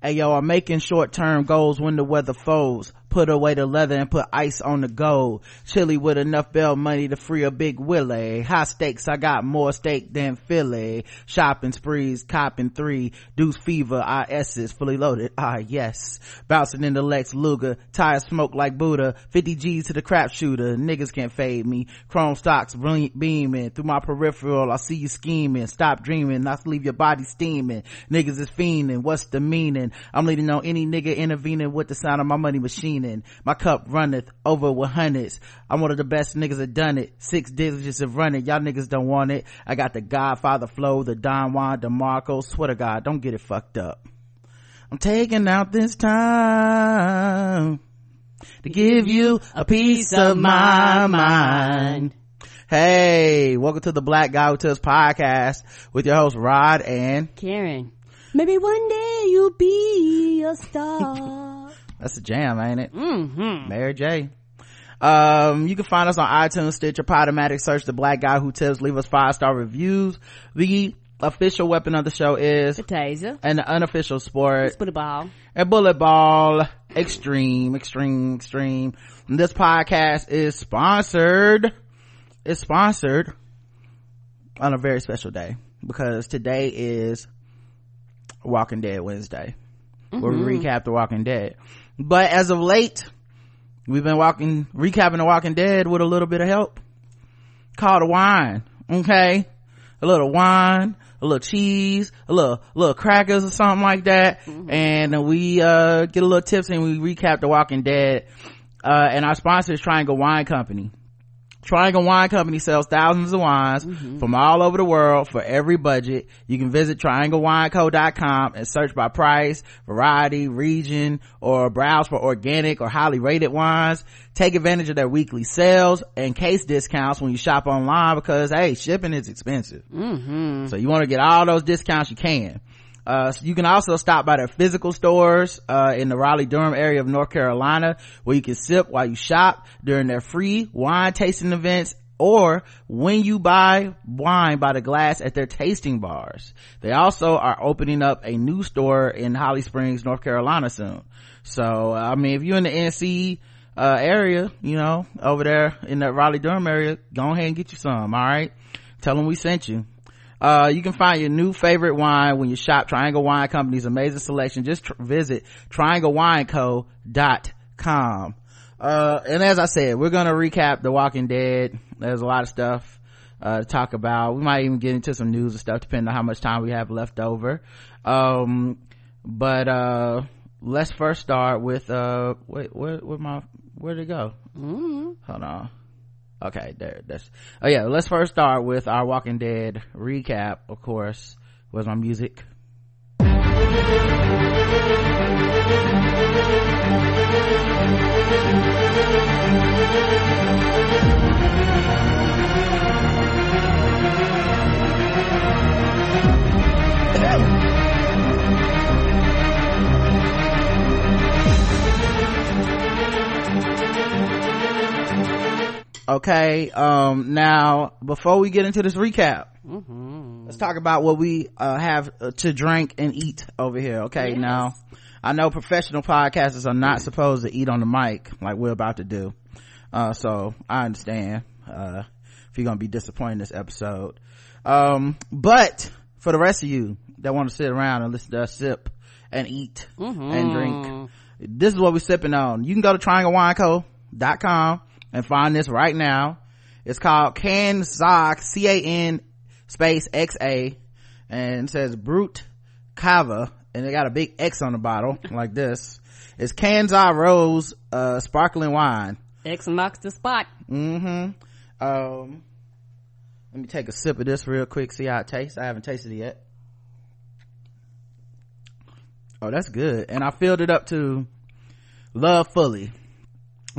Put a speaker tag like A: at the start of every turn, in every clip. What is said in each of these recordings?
A: Hey yo, I'm making short term goals when the weather folds. Put away the leather and put ice on the gold. Chili with enough bell money to free a big Willie. High stakes, I got more steak than Philly. Shopping sprees, copping three. Deuce fever, IS's fully loaded. Ah, yes. Bouncing in the Lex Luger. Tires smoke like Buddha. 50 G's to the crap shooter. Niggas can't fade me. Chrome stocks brilliant beaming. Through my peripheral, I see you scheming. Stop dreaming, not leave your body steaming. Niggas is fiending. What's the meaning? I'm leading on any nigga intervening with the sound of my money machine. My cup runneth over with hundreds. I'm one of the best niggas that done it. Six digits of running. Y'all niggas don't want it. I got the Godfather flow, the Don Juan DeMarco. Swear to God, don't get it fucked up. I'm taking out this time to give you a piece of my mind. Hey, welcome to the Black Guy Who Tips podcast with your host Rod and
B: Karen. Maybe one day you'll be a star.
A: That's a jam, ain't it?
B: Mm-hmm.
A: Mary J. Um, you can find us on iTunes, Stitcher, Podomatic, search the black guy who tips, leave us five star reviews. The official weapon of the show is
B: The taser.
A: and the unofficial sport
B: Split a ball.
A: a bullet ball extreme extreme extreme And this podcast is sponsored is sponsored on a very special day because today is walking dead wednesday. Where we recap the walking dead. But as of late we've been walking recapping the walking dead with a little bit of help called a wine okay? A little wine a little cheese a little little crackers or something like that. And we uh get a little tips and we recap the walking dead. Uh and our sponsor is triangle wine company Triangle Wine Company sells thousands of wines mm-hmm. from all over the world for every budget. You can visit trianglewineco.com and search by price, variety, region, or browse for organic or highly rated wines. Take advantage of their weekly sales and case discounts when you shop online because, hey, shipping is expensive. Mm-hmm. So you want to get all those discounts you can. Uh, so you can also stop by their physical stores, uh, in the Raleigh-Durham area of North Carolina where you can sip while you shop during their free wine tasting events or when you buy wine by the glass at their tasting bars. They also are opening up a new store in Holly Springs, North Carolina soon. So, I mean, if you're in the NC, uh, area, you know, over there in that Raleigh-Durham area, go ahead and get you some, alright? Tell them we sent you. Uh, you can find your new favorite wine when you shop Triangle Wine Company's amazing selection. Just tr- visit trianglewineco.com. Uh, and as I said, we're gonna recap The Walking Dead. There's a lot of stuff, uh, to talk about. We might even get into some news and stuff depending on how much time we have left over. Um, but, uh, let's first start with, uh, wait, where, where my, where'd it go?
B: Mm-hmm.
A: Hold on. Okay, there, that's, oh yeah, let's first start with our Walking Dead recap, of course. Where's my music? Okay, um, now, before we get into this recap, let's talk about what we, uh, have uh, to drink and eat over here, okay?
B: Yes.
A: Now, I know professional podcasters are not supposed to eat on the mic like we're about to do. Uh, so I understand, uh, if you're gonna be disappointed in this episode. Um, but for the rest of you that want to sit around and listen to us sip and eat and drink, this is what we're sipping on. You can go to trianglewineco.com and find this right now. It's called Canzoc, C-A-N space X-A, and it says Brut Cava, and they got a big X on the bottle, like this. It's Canza Rose, uh, sparkling wine.
B: X marks the spot.
A: Mm-hmm. Um, let me take a sip of this real quick, see how it tastes. I haven't tasted it yet. Oh, that's good. And I filled it up to love fully.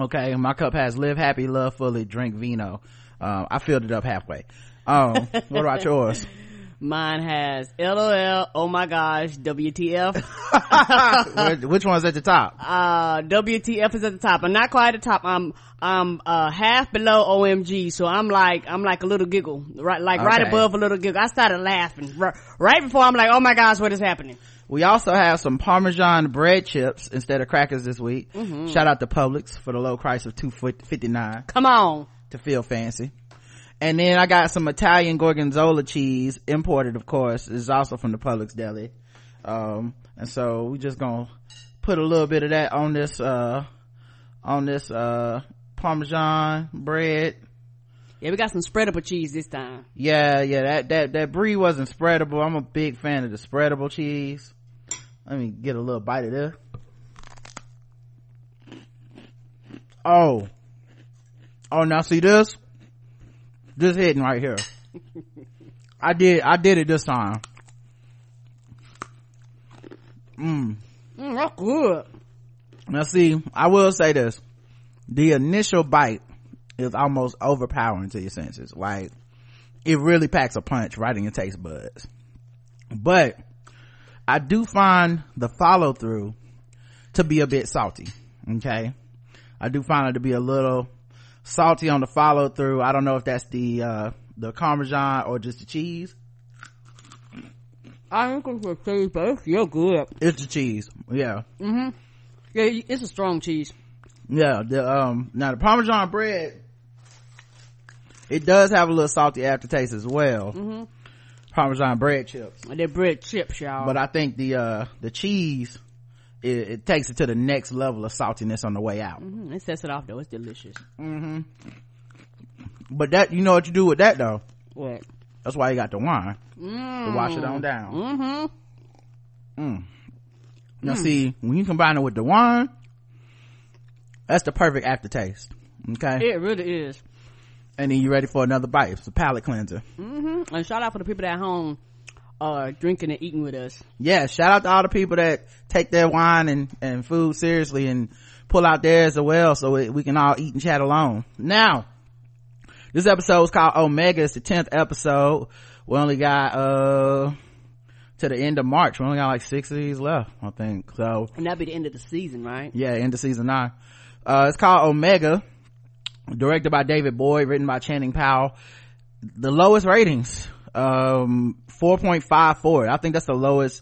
A: Okay, my cup has live happy, love fully, drink vino. Um, I filled it up halfway. Um, what about yours?
C: Mine has LOL, oh my gosh, WTF.
A: Which one's at the top?
C: uh, WTF is at the top. I'm not quite at the top. I'm, I'm, uh, half below OMG. So I'm like, I'm like a little giggle, right, like right above a little giggle. I started laughing right, right before I'm like, oh my gosh, what is happening?
A: We also have some Parmesan bread chips instead of crackers this week.
C: Mm-hmm.
A: Shout out to Publix for the low price of two fifty nine
C: Come on.
A: to feel fancy. And then I got some Italian gorgonzola cheese, imported of course, is also from the Publix deli. Um, and so we just gonna put a little bit of that on this, uh, on this, uh, Parmesan bread.
C: Yeah, we got some spreadable cheese this time.
A: Yeah, yeah, that, that, that brie wasn't spreadable. I'm a big fan of the spreadable cheese. Let me get a little bite of this. Oh. Oh, now see this? This hitting right here. I did, I did it this time.
C: Mm, that's good.
A: Now see, I will say this. The initial bite is almost overpowering to your senses. Like, it really packs a punch right in your taste buds. But, I do find the follow through to be a bit salty. Okay? I do find it to be a little salty on the follow through. I don't know if that's the, uh, the Parmesan or just the cheese.
C: I think it's a cheese, but it's still good.
A: It's the cheese. Yeah. Mm-hmm.
C: Yeah, it's a strong cheese.
A: Yeah, the um now the Parmesan bread it does have a little salty aftertaste as well.
C: Mm-hmm.
A: Parmesan bread chips.
C: They're bread chips, y'all.
A: But I think the uh the cheese it, it takes it to the next level of saltiness on the way out.
C: Mhm, it sets it off though. It's delicious.
A: But that you know what you do with that though?
C: What?
A: That's why you got the wine
C: Mm.
A: to wash it on down.
C: Mm-hmm.
A: Now see, when you combine it with the wine, that's the perfect aftertaste. Okay?
C: It really is.
A: And then you're ready for another bite. It's a palate cleanser.
C: Mm-hmm. And shout out for the people at home, uh, drinking and eating with us.
A: yeah shout out to all the people that take their wine and and food seriously and pull out theirs as well so we, we can all eat and chat alone now this episode is called omega it's the 10th episode we only got uh to the end of march we only got like six of these left i think so
C: And that'll be the end of the season, right?
A: yeah end of season nine uh it's called omega directed by david boyd written by channing powell. The lowest ratings um 4.54 i think that's the lowest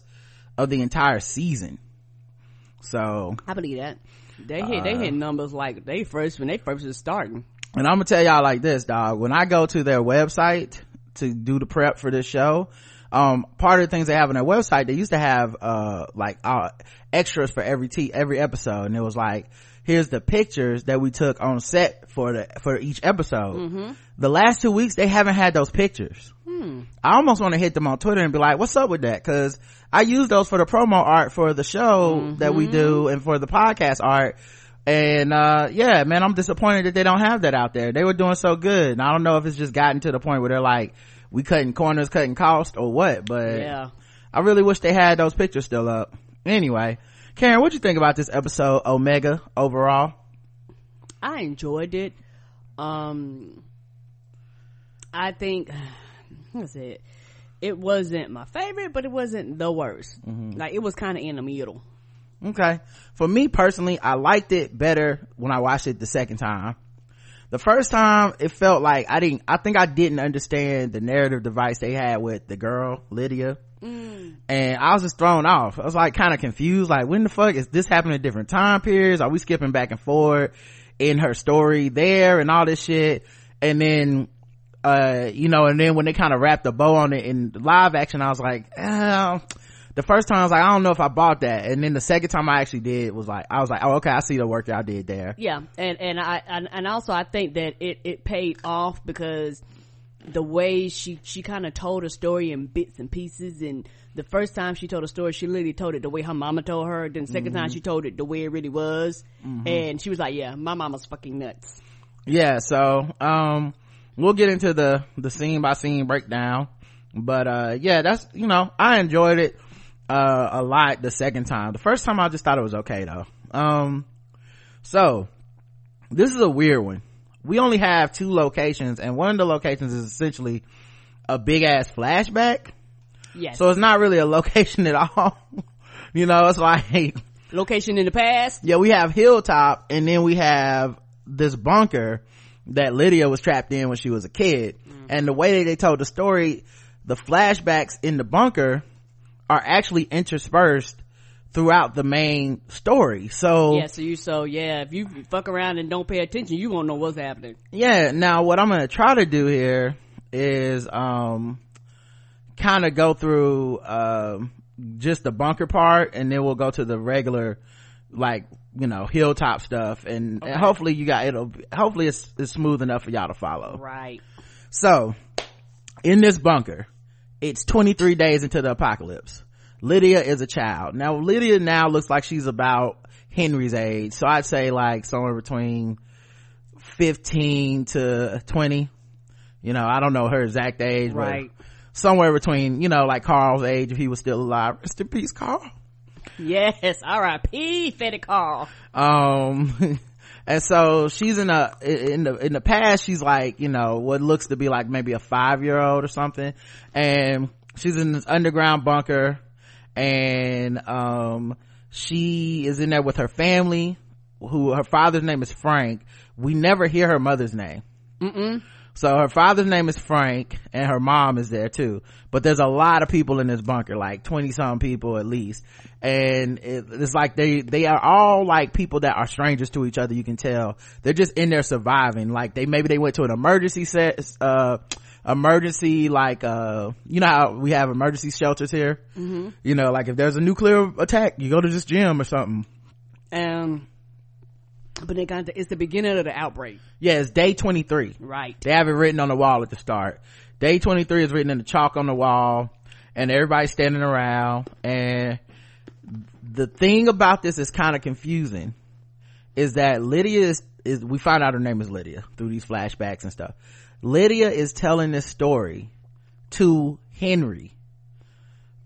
A: of the entire season. So
C: I believe that. They hit, they hit numbers like they first, when they first was starting.
A: and i'm gonna tell y'all like this dog. When i go to their website to do the prep for this show um part of the things they have on their website they used to have uh like uh extras for every t every episode. And it was like here's the pictures that we took on set for the for each episode mm-hmm. the last two weeks they haven't had those pictures hmm. I almost want to hit them on Twitter and be like, what's up with that? Cause I use those for the promo art for the show that we do mm-hmm. and for the podcast art. And, uh, yeah, man, I'm disappointed that they don't have that out there. They were doing so good. And I don't know if it's just gotten to the point where they're like, we cutting corners, cutting cost or what, but
C: Yeah.
A: I really wish they had those pictures still up. Anyway, Karen, what do you think about this episode Omega overall?
C: I enjoyed it. Um, I think, what's it? It wasn't my favorite, but it wasn't the worst. Like it was kind of in the middle.
A: Okay. For me personally, I liked it better when I watched it the second time. The first time, it felt like I didn't, I think I didn't understand the narrative device they had with the girl, Lydia. And I was just thrown off. I was like kind of confused, like when the fuck is this happening at different time periods? Are we skipping back and forth in her story there and all this shit? And then, uh, you know, and then when they kind of wrapped the bow on it in live action, I was like, oh, the first time I was like, I don't know if I bought that. And then the second time I actually did was like, I was like, oh, okay, I see the work y'all did there.
C: Yeah, and and I and also I think that it it paid off because the way she she kind of told a story in bits and pieces and the first time she told a story she literally told it the way her mama told her then the 2nd time she told it the way it really was and she was like yeah my mama's fucking nuts.
A: Yeah so um we'll get into the the scene by scene breakdown but uh yeah that's you know i enjoyed it uh a lot the second time. The first time i just thought it was okay though. Um so this is a weird one we only have two locations and one of the locations is essentially a big ass flashback
C: Yes.
A: So it's not really a location at all. you know, it's like,
C: Location in the past.
A: yeah, we have Hilltop and then we have this bunker that Lydia was trapped in when she was a kid. Mm. And the way that they told the story, the flashbacks in the bunker are actually interspersed throughout the main story. So
C: Yeah, so you so yeah, if you fuck around and don't pay attention, you won't know what's happening.
A: yeah now what i'm gonna try to do here is um kind of go through um just the bunker part and then we'll go to the regular like you know hilltop stuff and, and hopefully you got it'll hopefully it's, it's smooth enough for y'all to follow
C: Right.
A: so in this bunker it's 23 days into the apocalypse lydia is a child now lydia now looks like she's about henry's age so i'd say like somewhere between 15 to 20 you know i don't know her exact age but
C: Right.
A: somewhere between you know like carl's age if he was still alive rest in peace carl
C: Yes. R.I.P. Fetty Carl.
A: um and so she's in a in the in the past she's like you know what looks to be like maybe a five year old or something and she's in this underground bunker and um she is in there with her family who her father's name is frank we never hear her mother's name
C: Mm-mm.
A: so her father's name is Frank and her mom is there too. But there's a lot of people in this bunker, like 20 some people at least. And it, it's like they, they are all like people that are strangers to each other. You can tell they're just in there surviving. Like they, maybe they went to an emergency set, uh, emergency like, uh, you know how we have emergency shelters here? Mm-hmm. You know, like if there's a nuclear attack, you go to this gym or something.
C: Um, but they got the, it's the beginning of the outbreak.
A: Yeah, it's day 23.
C: Right.
A: They have it written on the wall at the start. Day 23 is written in the chalk on the wall and everybody's standing around and the thing about this is kind of confusing is that Lydia is, is, we find out her name is Lydia through these flashbacks and stuff. Lydia is telling this story to Henry.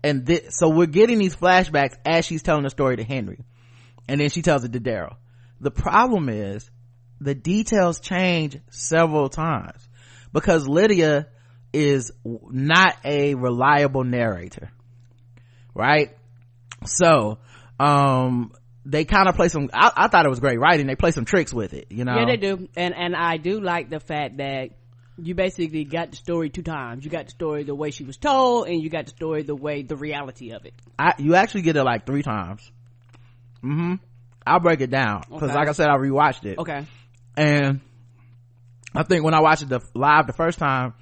A: And thi- so we're getting these flashbacks as she's telling the story to Henry. And then she tells it to Daryl. The problem is the details change several times because Lydia is not a reliable narrator. Right? So, um, they kind of play some, I, I thought it was great writing. They play some tricks with it, you know?
C: Yeah, they do. And, and I do like the fact that you basically got the story two times. You got the story the way she was told and you got the story the way, the reality of it.
A: I, you actually get it like three times. hmm I'll break it down because
C: Okay.
A: like I said, I rewatched it.
C: Okay.
A: And I think when I watched it the, live the first time,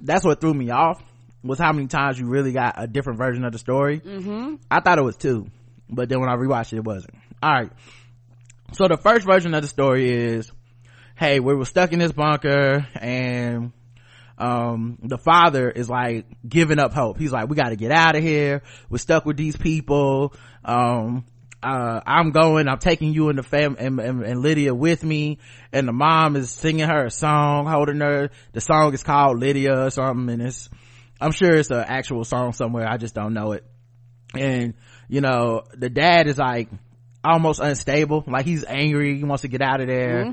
A: that's what threw me off was how many times you really got a different version of the story. Mm-hmm. I thought it was two, but then when I rewatched it, it wasn't. All right. So the first version of the story is, hey, we were stuck in this bunker and um the father is like giving up hope. He's like we got to get out of here. We're stuck with these people. Um uh i'm going. I'm taking you and the fam and, and, and lydia with me. And the mom is singing her a song holding her. The song is called lydia or something and it's i'm sure it's an actual song somewhere. I just don't know it. And you know the dad is like almost unstable like he's angry he wants to get out of there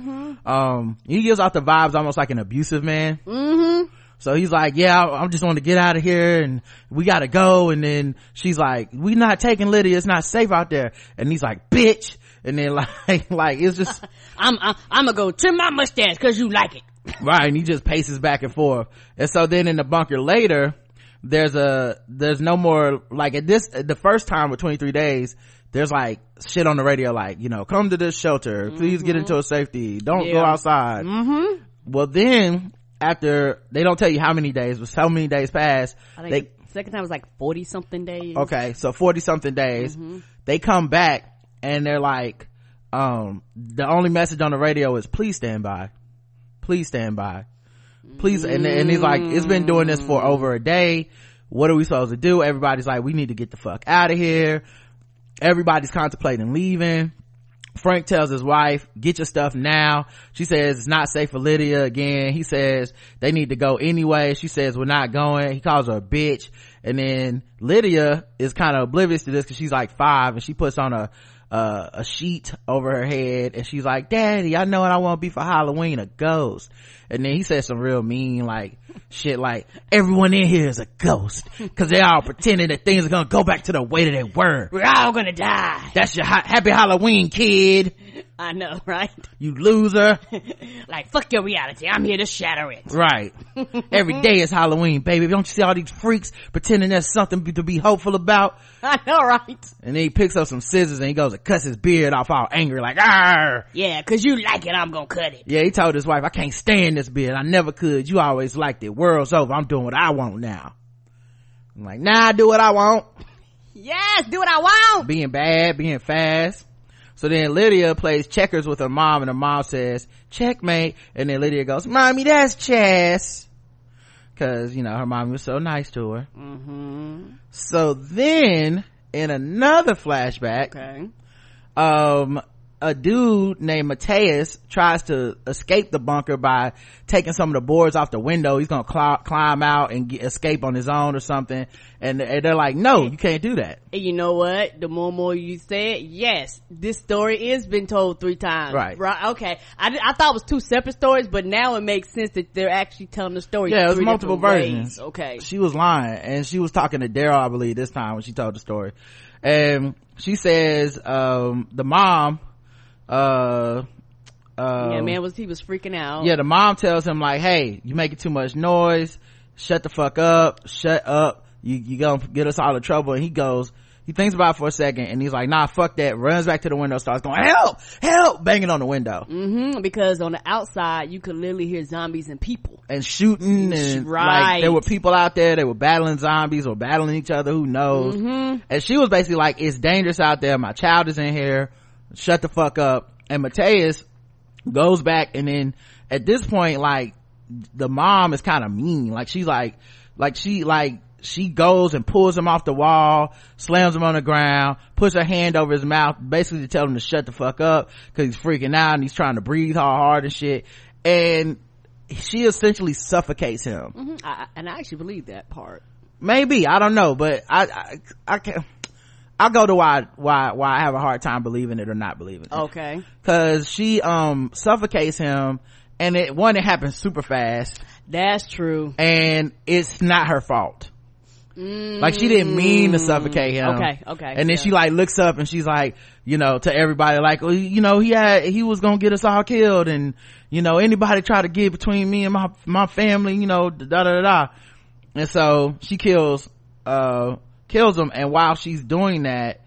A: um he gives off the vibes almost like an abusive man Mm-hmm. so he's like, yeah, I, I just want to get out of here and we gotta go. And then she's like, we not taking Lydia. It's not safe out there. And he's like, bitch. And then like, like, it's just,
C: I'm, I'm, I'm gonna go trim my mustache cause you like it.
A: right. And he just paces back and forth. And so then in the bunker later, there's a, there's no more, like at this, the first time with 23 days, there's like shit on the radio like, you know, come to this shelter. Please get into a safety. Don't go outside. Mm-hmm. Well then, after, they don't tell you how many days, but so many days pass,
C: I think
A: they,
C: the second time was like 40 something days.
A: okay so 40 something days they come back and they're like um the only message on the radio is please stand by please stand by please and, and he's like it's been doing this for over a day what are we supposed to do everybody's like we need to get the fuck out of here everybody's contemplating leaving Frank tells his wife, get your stuff now. She says it's not safe for Lydia again. He says they need to go anyway. She says we're not going. He calls her a bitch. And then Lydia is kind of oblivious to this because she's like five and she puts on a, uh, a sheet over her head and she's like, daddy, I know what I want to be for Halloween, a ghost. and then he said some real mean like shit like everyone in here is a ghost because they all pretending that things are gonna go back to the way that they were
C: We're all gonna die.
A: that's your ha- happy halloween kid
C: I know, right?
A: you loser
C: like, fuck your reality. I'm here to shatter it.
A: right every day is halloween baby don't you see all these freaks pretending there's something to be hopeful about
C: I know, right?
A: and then he picks up some scissors and he goes to cuts his beard off all angry like ah
C: Yeah, cause you like it, I'm gonna cut it.
A: yeah he told his wife i can't stand this beard i never could you always liked it world's over i'm doing what i want now i'm like nah i do what i want
C: Yes, do what I want.
A: being bad, being fast. So then Lydia plays checkers with her mom and her mom says, checkmate. And then Lydia goes, mommy, that's chess. Cause, you know, her mom was so nice to her.
C: Mm-hmm.
A: So then, in another flashback,
C: Okay.
A: um, a dude named Mateus tries to escape the bunker by taking some of the boards off the window. He's gonna cl- climb out and get, escape on his own or something. And, and they're like, no, you can't do that.
C: And you know what? The more and more you say it, yes, this story is been told three times.
A: Right.
C: Right. Okay. I, I thought it was two separate stories, but now it makes sense that they're actually telling the story.
A: Yeah, it was multiple versions.
C: ways. Okay.
A: She was lying and she was talking to Daryl, I believe, this time when she told the story. And she says, um, the mom, uh, uh,
C: yeah, man was he was freaking out.
A: yeah, the mom tells him like, hey, you making too much noise. Shut the fuck up. Shut up. You, you gonna get us all in trouble. And he goes, he thinks about it for a second and he's like, nah, fuck that. Runs back to the window, starts going, help, help, banging on the window
C: Mm-hmm. Because on the outside, you could literally hear zombies and people.
A: and shooting and like
C: Right.
A: there were people out there they were battling zombies or battling each other who knows
C: Mm-hmm.
A: and she was basically like it's dangerous out there my child is in here shut the fuck up. And Mateus goes back and then at this point like the mom is kind of mean. Like she's like like she like she goes and pulls him off the wall slams him on the ground puts her hand over his mouth basically to tell him to shut the fuck up because he's freaking out and he's trying to breathe all hard and shit. And she essentially suffocates him.
C: Hmm I, and I actually believe that part.
A: maybe. I don't know but i i, I can i'll go to why why why i have a hard time believing it or not believing it
C: Okay.
A: because she um suffocates him and it one it happens super fast
C: That's true.
A: and it's not her fault like she didn't mean to suffocate him
C: Okay, okay,
A: and then
C: yeah.
A: she like looks up and she's like you know to everybody like well, you know he had he was gonna get us all killed and you know anybody try to get between me and my my family you know da da da da and so she kills uh kills him and while she's doing that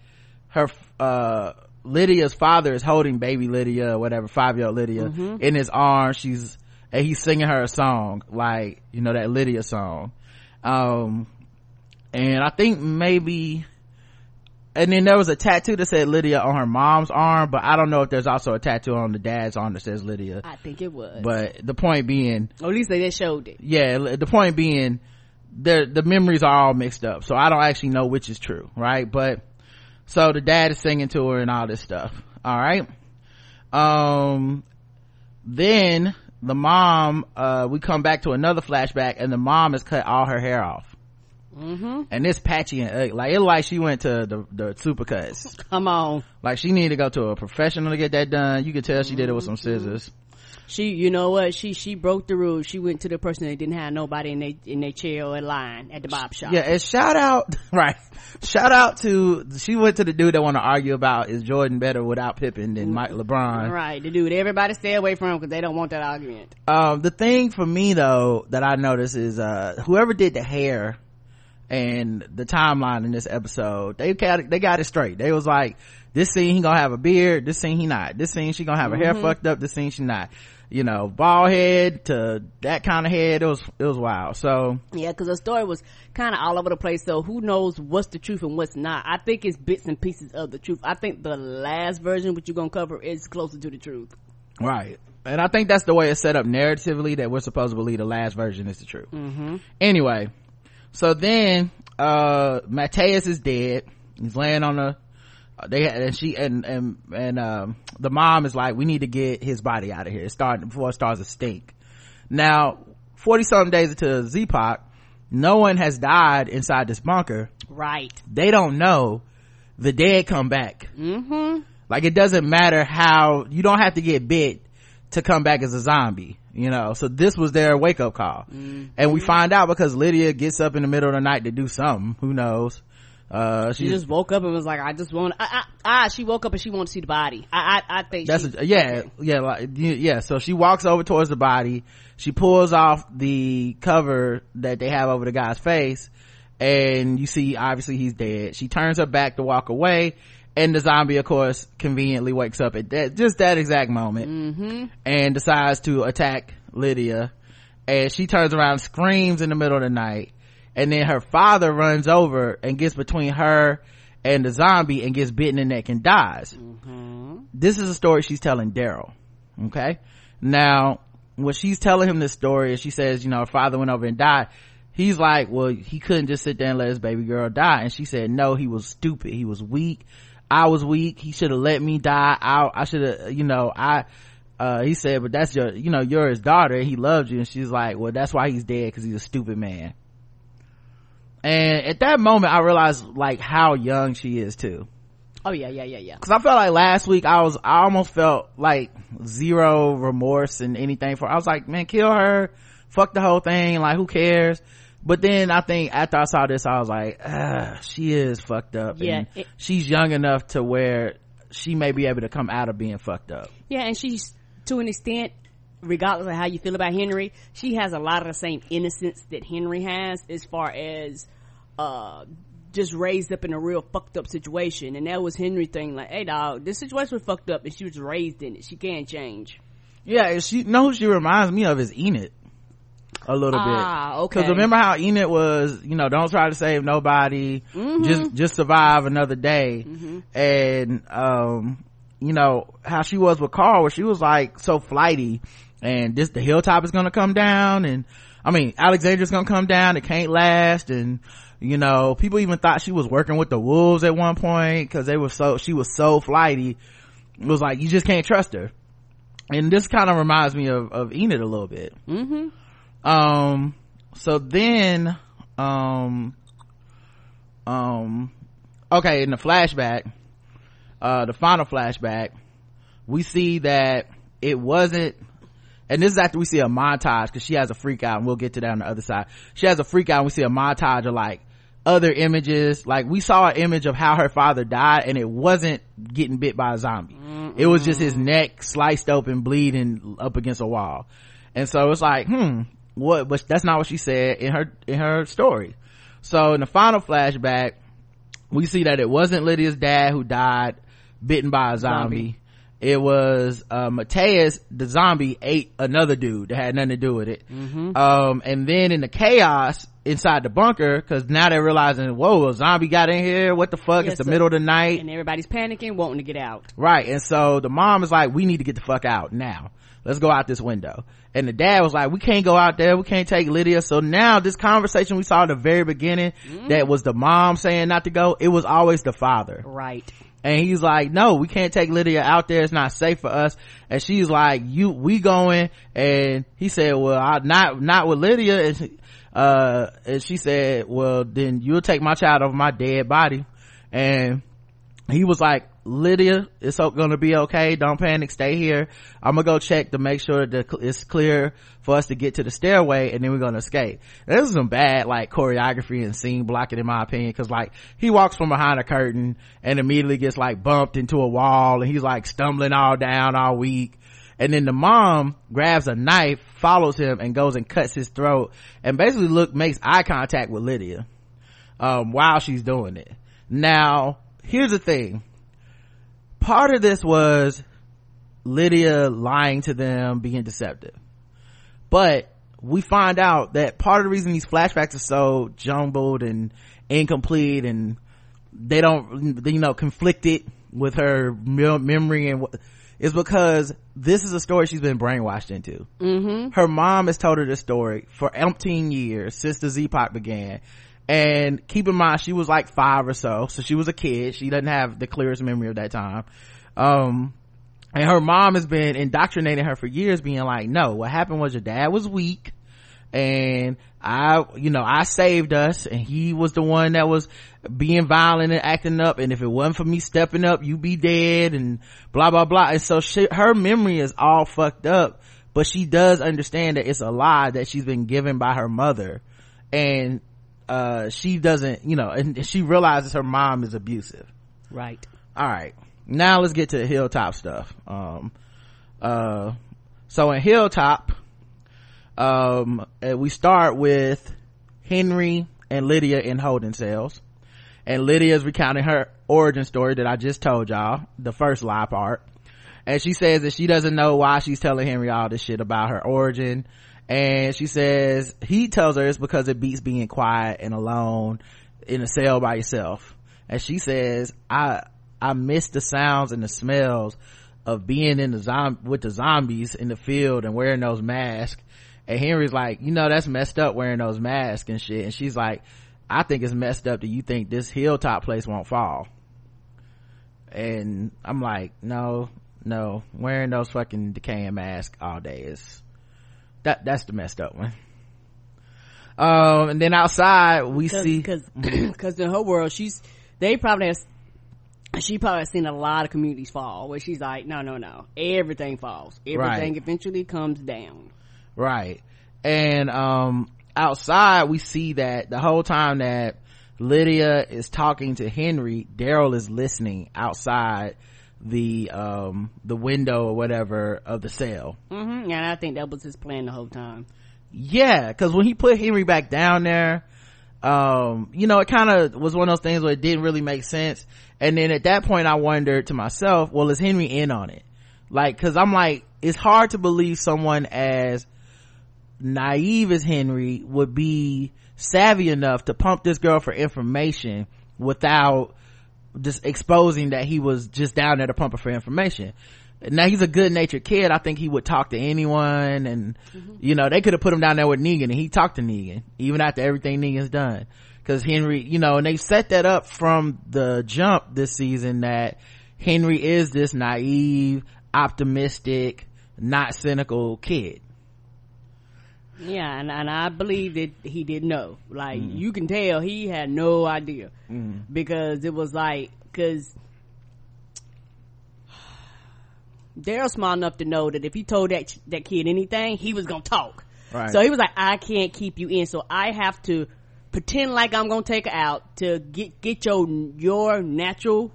A: her uh lydia's father is holding baby lydia whatever five year old lydia in his arms she's and he's singing her a song like you know that lydia song um and i think maybe and then there was a tattoo that said lydia on her mom's arm but i don't know if there's also a tattoo on the dad's arm that says lydia
C: I think it was.
A: but the point being
C: or at least they showed it.
A: yeah the point being the the memories are all mixed up. So i don't actually know which is true right? But so the dad is singing to her and all this stuff all right? Um then the mom uh we come back to another flashback and the mom has cut all her hair off.
C: Mm-hmm.
A: and it's patchy and ugly. like it like she went to the the supercuts.
C: Come on.
A: like she needed to go to a professional to get that done. You could tell she did it with some scissors
C: She, you know what? She she broke the rules. She went to the person that didn't have nobody in their in their chair or in line at the bob shop.
A: Yeah, and shout out, right. Shout out to, she went to the dude that want to argue about is Jordan better without Pippen than Mike LeBron.
C: Right, the dude everybody stay away from because they don't want that argument.
A: Um, the thing for me though that I noticed is, uh, whoever did the hair and the timeline in this episode, they got it, they got it straight. They was like, this scene he gonna have a beard, this scene he not. This scene she gonna have her hair fucked up, this scene she not. You know, bald head to that kind of head, it was, it was wild. So,
C: Yeah, because the story was kind of all over the place. So who knows what's the truth and what's not? I think it's bits and pieces of the truth. I think the last version, which you're gonna cover, is closer to the truth.
A: Right. And I think that's the way it's set up narratively that we're supposed to believe the last version is the truth. Anyway, so then, uh, Mateus is dead. He's laying on the, uh, they, and she, and, and, and, um, the mom is like, we need to get his body out of here. It's starting, before it starts to stink. Now, 40 something days into Z-Pac, no one has died inside this bunker.
C: Right.
A: They don't know the dead come back.
C: Mm-hmm.
A: Like it doesn't matter how, you don't have to get bit to come back as a zombie. you know so this was their wake-up call
C: Mm-hmm.
A: and we find out because lydia gets up in the middle of the night to do something who knows uh
C: She
A: she's
C: just woke up and was like, I just want, ah, she woke up and she wanted to see the body. I, I, I think
A: That's
C: she,
A: a, yeah, yeah, like, yeah. So she walks over towards the body. She pulls off the cover that they have over the guy's face, and you see obviously he's dead. She turns her back to walk away, and the zombie, of course, conveniently wakes up at that just that exact moment
C: Mm-hmm.
A: and decides to attack Lydia. And she turns around, screams in the middle of the night, and then her father runs over and gets between her and the zombie and gets bitten in the neck and dies. This is a story she's telling daryl okay? Now when she's telling him this story and she says you know her father went over and died. He's like well he couldn't just sit there and let his baby girl die. And she said no he was stupid. He was weak. I was weak. He should have let me die. I, I should have you know i uh, he said but that's your you know you're his daughter he loved you. And she's like well that's why he's dead because he's a stupid man and at that moment i realized like how young she is too.
C: Oh yeah, yeah, yeah, yeah.
A: because I felt like last week I was I almost felt like zero remorse and anything for I was like man kill her. Fuck the whole thing. Like who cares? But then I think after I saw this I was like ah, she is fucked up.
C: Yeah,
A: and
C: it-
A: she's young enough to where she may be able to come out of being fucked up.
C: Yeah, and she's to an extent, regardless of how you feel about Henry, she has a lot of the same innocence that Henry has as far as uh just raised up in a real fucked up situation. And that was Henry thing like, hey dog, this situation was fucked up and she was raised in it. She can't change.
A: yeah and she know who she reminds me of is Enid a little bit
C: Ah, okay.
A: Cause remember how Enid was, you know, don't try to save nobody,
C: Mm-hmm.
A: just, just survive another day. And, um, you know, how she was with Carl, where she was like so flighty and this, the hilltop is gonna come down and, I mean, Alexandria's gonna come down, it can't last and, you know, people even thought she was working with the wolves at one point cause they were so, she was so flighty. It was like, you just can't trust her. And this kind of reminds me of, of Enid a little bit
C: Mm-hmm.
A: um so then um um okay in the flashback uh the final flashback we see that it wasn't and this is after we see a montage because she has a freak out and we'll get to that on the other side she has a freak out and we see a montage of like other images. Like we saw an image of how her father died and it wasn't getting bit by a zombie. It was just his neck sliced open bleeding up against a wall. And so it's like hmm what but that's not what she said in her in her story. So in the final flashback we see that it wasn't lydia's dad who died bitten by a zombie, it was uh mateus the zombie ate another dude that had nothing to do with it. Um and then in the chaos inside the bunker because now they're realizing whoa a zombie got in here what the fuck it's the middle of the night
C: And everybody's panicking, wanting to get out.
A: Right. And so the mom is like, we need to get the fuck out now. Let's go out this window. And the dad was like, we can't go out there. We can't take Lydia. So now this conversation we saw at the very beginning mm-hmm. that was the mom saying not to go, it was always the father.
C: Right.
A: And he's like, no, we can't take Lydia out there. It's not safe for us. And she's like, you, we going. And he said, well, I, not, not with Lydia. And, she- uh, and she said, well, then you'll take my child over my dead body. And he was like, Lydia, it's gonna be okay. Don't panic. Stay here. I'm gonna go check to make sure that it's clear for us to get to the stairway and then we're gonna escape. This is some bad like choreography and scene blocking in my opinion cause like he walks from behind a curtain and immediately gets like bumped into a wall and he's like stumbling all down all weak. And then the mom grabs a knife, follows him and goes and cuts his throat and basically look, makes eye contact with Lydia, um, while she's doing it. Now, here's the thing part of this was lydia lying to them being deceptive but we find out that part of the reason these flashbacks are so jumbled and incomplete and they don't you know conflicted with her memory and what is because this is a story she's been brainwashed into
C: Mm-hmm.
A: her mom has told her this story for umpteen years since the Z-Pop began. And keep in mind, she was like five or so, so she was a kid. She doesn't have the clearest memory of that time. Um, and her mom has been indoctrinating her for years, being like, no, what happened was your dad was weak and I, you know, I saved us and he was the one that was being violent and acting up. And if it wasn't for me stepping up, you'd be dead and blah, blah, blah. And so she, her memory is all fucked up but she does understand that it's a lie that she's been given by her mother and uh she doesn't you know and she realizes her mom is abusive
C: Right.
A: all right now let's get to the hilltop stuff um uh so in hilltop um we start with henry and lydia in holding cells. And lydia's recounting her origin story that i just told y'all the first lie part. And she says that she doesn't know why she's telling henry all this shit about her origin. And she says he tells her it's because it beats being quiet and alone in a cell by yourself. And she says i i miss the sounds and the smells of being in the zom- with the zombies in the field and wearing those masks and henry's like you know that's messed up wearing those masks and shit and she's like i think it's messed up that you think this hilltop place won't fall and i'm like no no wearing those fucking decaying masks all day is that that's the messed up one um and then outside we
C: Cause,
A: see
C: cause, 'cause in her world, she's, they probably has, she probably has seen a lot of communities fall where she's like, no, no, no. Everything falls. Everything
A: Right.
C: eventually comes down.
A: Right. And um outside we see that the whole time that lydia is talking to henry daryl is listening outside the um the window or whatever of the cell.
C: Hmm And I think that was his plan the whole time.
A: yeah because when he put henry back down there um you know it kind of was one of those things where it didn't really make sense. And then at that point i wondered to myself well is henry in on it? Like because i'm like it's hard to believe someone as naive as henry would be savvy enough to pump this girl for information without just exposing that he was just down there to pump her for information. Now he's a good natured kid. I think he would talk to anyone and mm-hmm. you know they could have put him down there with negan and he talked to negan even after everything negan's done. Because henry you know and they set that up from the jump this season that henry is this naive optimistic not cynical kid
C: Yeah, and, and I believe that he didn't know. Like, mm-hmm. you can tell he had no idea. Mm-hmm. Because it was like, cause Daryl's smart enough to know that if he told that, that kid anything, he was gonna talk.
A: Right.
C: So he was like, I can't keep you in, so I have to pretend like I'm gonna take her out to get, get your, your natural,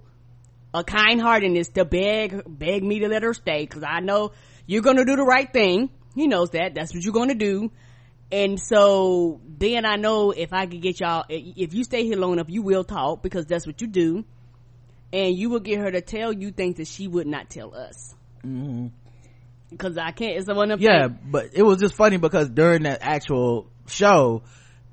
C: a kind heartedness to beg, beg me to let her stay, cause I know you're gonna do the right thing. He knows that. That's what you're gonna do. And so then I know if I could get y'all, if you stay here long enough, you will talk because that's what you do. And you will get her to tell you things that she would not tell us. Mm-hmm. Cause I can't, it's the one of
A: yeah but it was just funny because during that actual show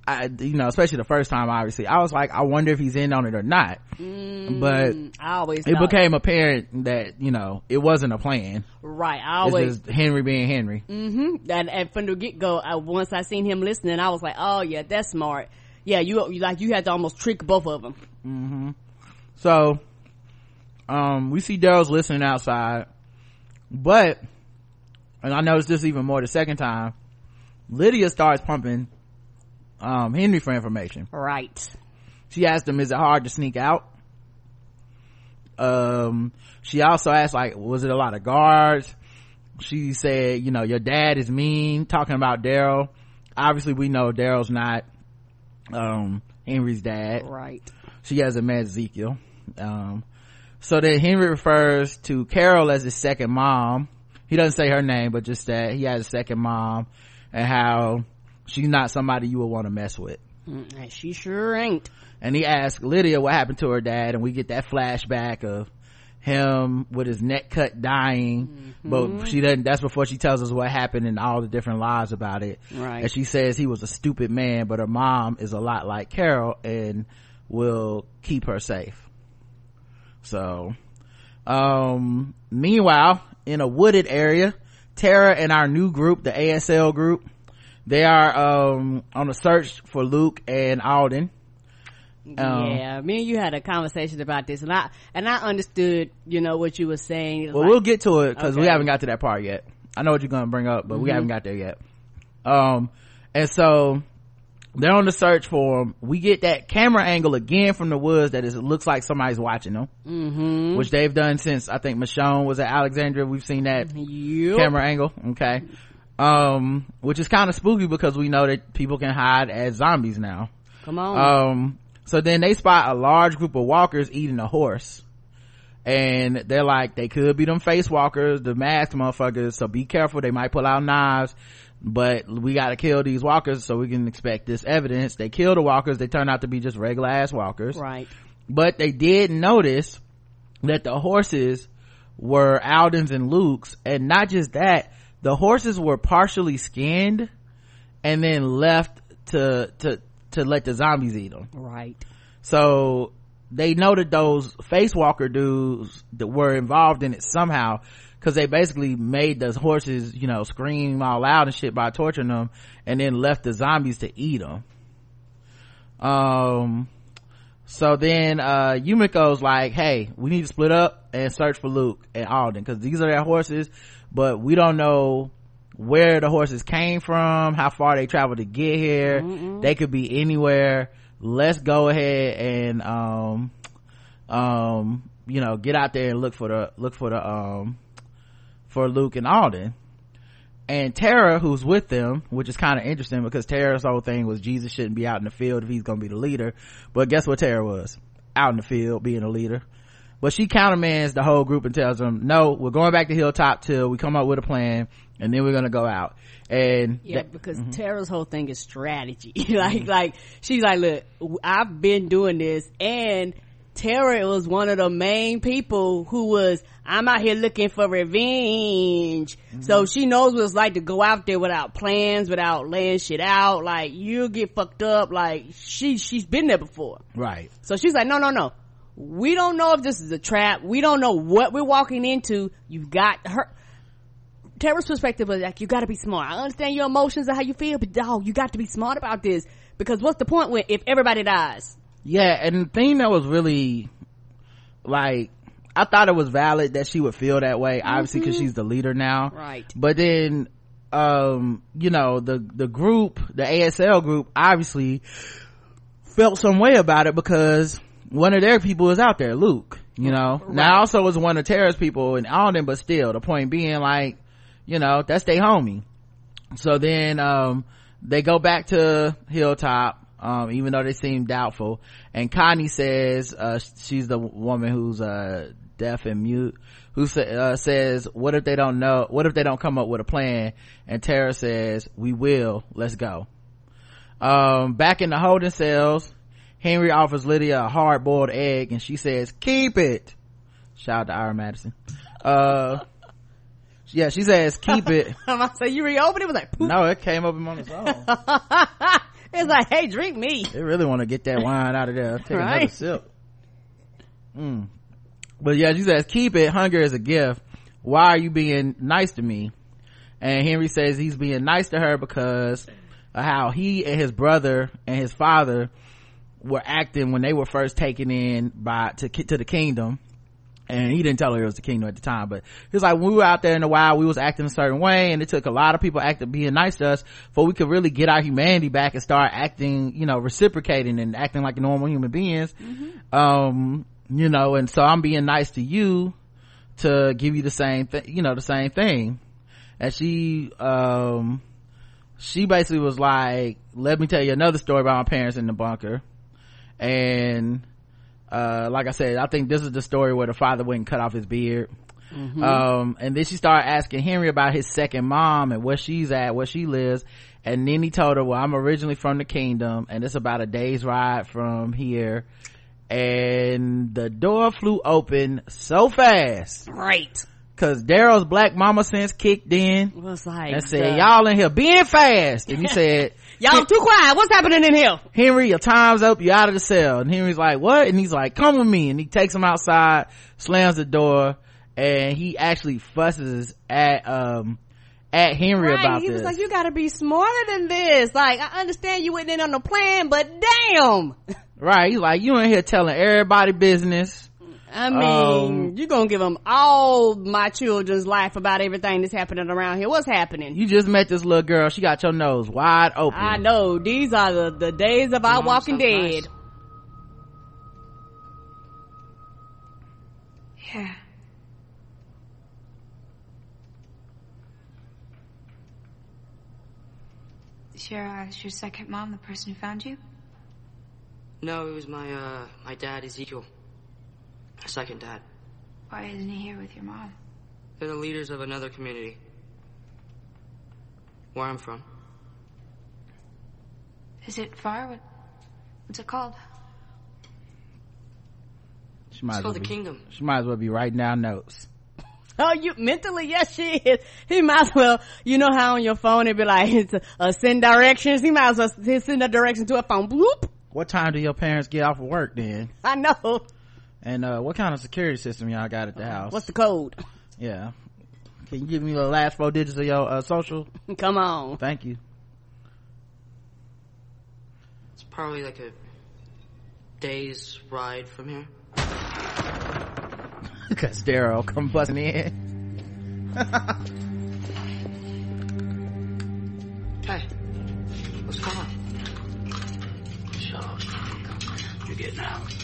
A: I, you know, especially the first time, obviously, I was like, I wonder if he's in on it or not. but
C: I always
A: it
C: thought-
A: became apparent that, you know, it wasn't a plan.
C: right. I always
A: Henry being Henry.
C: Mm-hmm. And, and from the get go, once I seen him listening, I was like, "Oh yeah, that's smart." Yeah, you, you like you had to almost trick both of them.
A: So, um, we see Daryl's listening outside, but, and I noticed this even more the second time, Lydia starts pumping, um, Henry for information.
C: Right.
A: She asked him, is it hard to sneak out? Um, she also asked, like, was it a lot of guards? She said, you know, your dad is mean, talking about Daryl. Obviously, we know Daryl's not, um, Henry's dad.
C: Right.
A: She hasn't met Ezekiel. Um, so then Henry refers to Carol as his second mom. He doesn't say her name, but just that he has a second mom and how she's not somebody you would want to mess with.
C: Mm, and she sure ain't.
A: And he asks Lydia what happened to her dad, and we get that flashback of him with his neck cut dying. But she doesn't, that's before she tells us what happened and all the different lies about it.
C: Right.
A: And she says he was a stupid man, but her mom is a lot like Carol and will keep her safe. So, um, meanwhile, in a wooded area, Tara and our new group, the ASL group, they are, um, on a search for Luke and Alden. Um,
C: yeah, me and you had a conversation about this, and I and I understood, you know, what you were saying.
A: Well,
C: like-
A: we'll get to it because we haven't got to that part yet. I know what you're going to bring up, but
C: Mm-hmm.
A: we haven't got there yet. Um, and so they're on the search for him. We get that camera angle again from the woods that is, it looks like somebody's watching them, mm-hmm. which they've done since I think Michonne was at Alexandria. We've seen that
C: Yup.
A: camera angle. Okay. Um which is kind of spooky because we know that people can hide as zombies now.
C: Come on.
A: um so then they spot a large group of walkers eating a horse. And they're like they could be them face walkers the masked motherfuckers so be careful they might pull out knives. But we gotta kill these walkers so we can expect this evidence. They kill the walkers they turn out to be just regular ass walkers.
C: Right.
A: but they did notice that the horses were Alden's and Luke's and not just that the horses were partially skinned and then left to to to let the zombies eat them
C: Right.
A: so they know that those face walker dudes that were involved in it somehow because they basically made the horses you know scream all loud and shit by torturing them and then left the zombies to eat them um so then uh yumiko's like hey we need to split up and search for luke and alden because these are their horses but we don't know where the horses came from how far they traveled to get here they could be anywhere let's go ahead and um um you know get out there and look for the look for the um for luke and alden and Tara, who's with them, which is kind of interesting because Tara's whole thing was Jesus shouldn't be out in the field if he's going to be the leader. But guess what Tara was? Out in the field being a leader. But she countermands the whole group and tells them, no, we're going back to Hilltop till we come up with a plan and then we're going to go out. And
C: Yeah,
A: that-
C: because mm-hmm. Tara's whole thing is strategy. like, mm-hmm. like she's like, look, I've been doing this, and Tara was one of the main people who was, I'm out here looking for revenge. So mm-hmm. she knows what it's like to go out there without plans, without laying shit out. Like, you'll get fucked up. Like, she, she's been there before.
A: right.
C: So she's like, no, no, no. We don't know if this is a trap. We don't know what we're walking into. You've got her. Tara's perspective was like, you gotta be smart. I understand your emotions and how you feel, but dog, you got to be smart about this. Because what's the point when, if everybody dies?
A: Yeah, and the thing that was really like I thought it was valid that she would feel that way, obviously because she's the leader now.
C: Right.
A: But then um, you know, the the group, the ASL group obviously felt some way about it because one of their people is out there, Luke. You know, now also was one of Tara's people and in Alden, but still, the point being like, you know, that's their homie. So then, um, they go back to Hilltop, um, even though they seem doubtful. And Connie says, uh, she's the woman who's, uh, deaf and mute, who sa- uh, says, what if they don't know, what if they don't come up with a plan? And Tara says, we will, let's go. Um, back in the holding cells, Henry offers Lydia a hard boiled egg and she says, keep it. Shout out to Ira Madison. Uh, yeah, she says, keep it.
C: I'm about to say, you reopen it, it was like, poof.
A: no, it came up on its own.
C: it's like, hey, drink me.
A: They really want to get that wine out of there. Take another sip. Mm. But yeah, she says, keep it. Hunger is a gift. Why are you being nice to me? And Henry says he's being nice to her because of how he and his brother and his father were acting when they were first taken in by to to the kingdom. And he didn't tell her it was the kingdom at the time but he was like when we were out there in the wild we was acting a certain way and it took a lot of people acting being nice to us before we could really get our humanity back and start acting you know reciprocating and acting like normal human beings. Um you know and so i'm being nice to you to give you the same thing you know the same thing. And she um she basically was like let me tell you another story about my parents in the bunker and uh like i said i think this is the story where the father went and cut off his beard. Um and then she started asking henry about his second mom and where she's at where she lives. And then he told her well i'm originally from the kingdom and it's about a day's ride from here. And the door flew open so fast.
C: Right.
A: because daryl's black mama sense kicked in.
C: It was like,
A: and said y'all in here being fast. And he said
C: y'all too quiet. What's happening in here?
A: Henry, your time's up. You're out of the cell. And Henry's like, what? And he's like, come with me. And he takes him outside, slams the door, and he actually fusses at, um, at Henry
C: Right.
A: about
C: He
A: this.
C: was like, you gotta be smarter than this. Like, I understand you went in on the plan, but damn.
A: right. He's like, you in here telling everybody business.
C: I mean,
A: Um,
C: you gonna give them all my children's life about everything that's happening around here. What's happening?
A: You just met this little girl. She got your nose wide open.
C: I know these are the, the days of our Walking Dead.
B: nice. Yeah.
D: Is your, uh, is your second mom the person who found you?
E: No, it was my, uh, my dad, Ezekiel. My second dad.
D: Why isn't he here with your mom?
E: They're the leaders of another community. Where I'm from.
D: Is it far? What, what's it called?
A: She might,
E: It's
A: as well
E: called the
A: be,
E: Kingdom.
A: she might as well be writing down notes.
C: Oh, you mentally, yes, she is. He might as well, you know how on your phone it'd be like, it's a, a send directions. He might as well send a direction to a phone. Bloop.
A: What time do your parents get off of work then?
C: I know.
A: And uh what kind of security system y'all got at the house?
C: What's the code?
A: yeah. Can you give me the last four digits of your uh, social?
C: Come on.
A: Thank you.
E: It's probably like a day's ride from here.
A: Cause Daryl come busting in.
E: Hey, what's going on?
F: Shut up. You're getting out.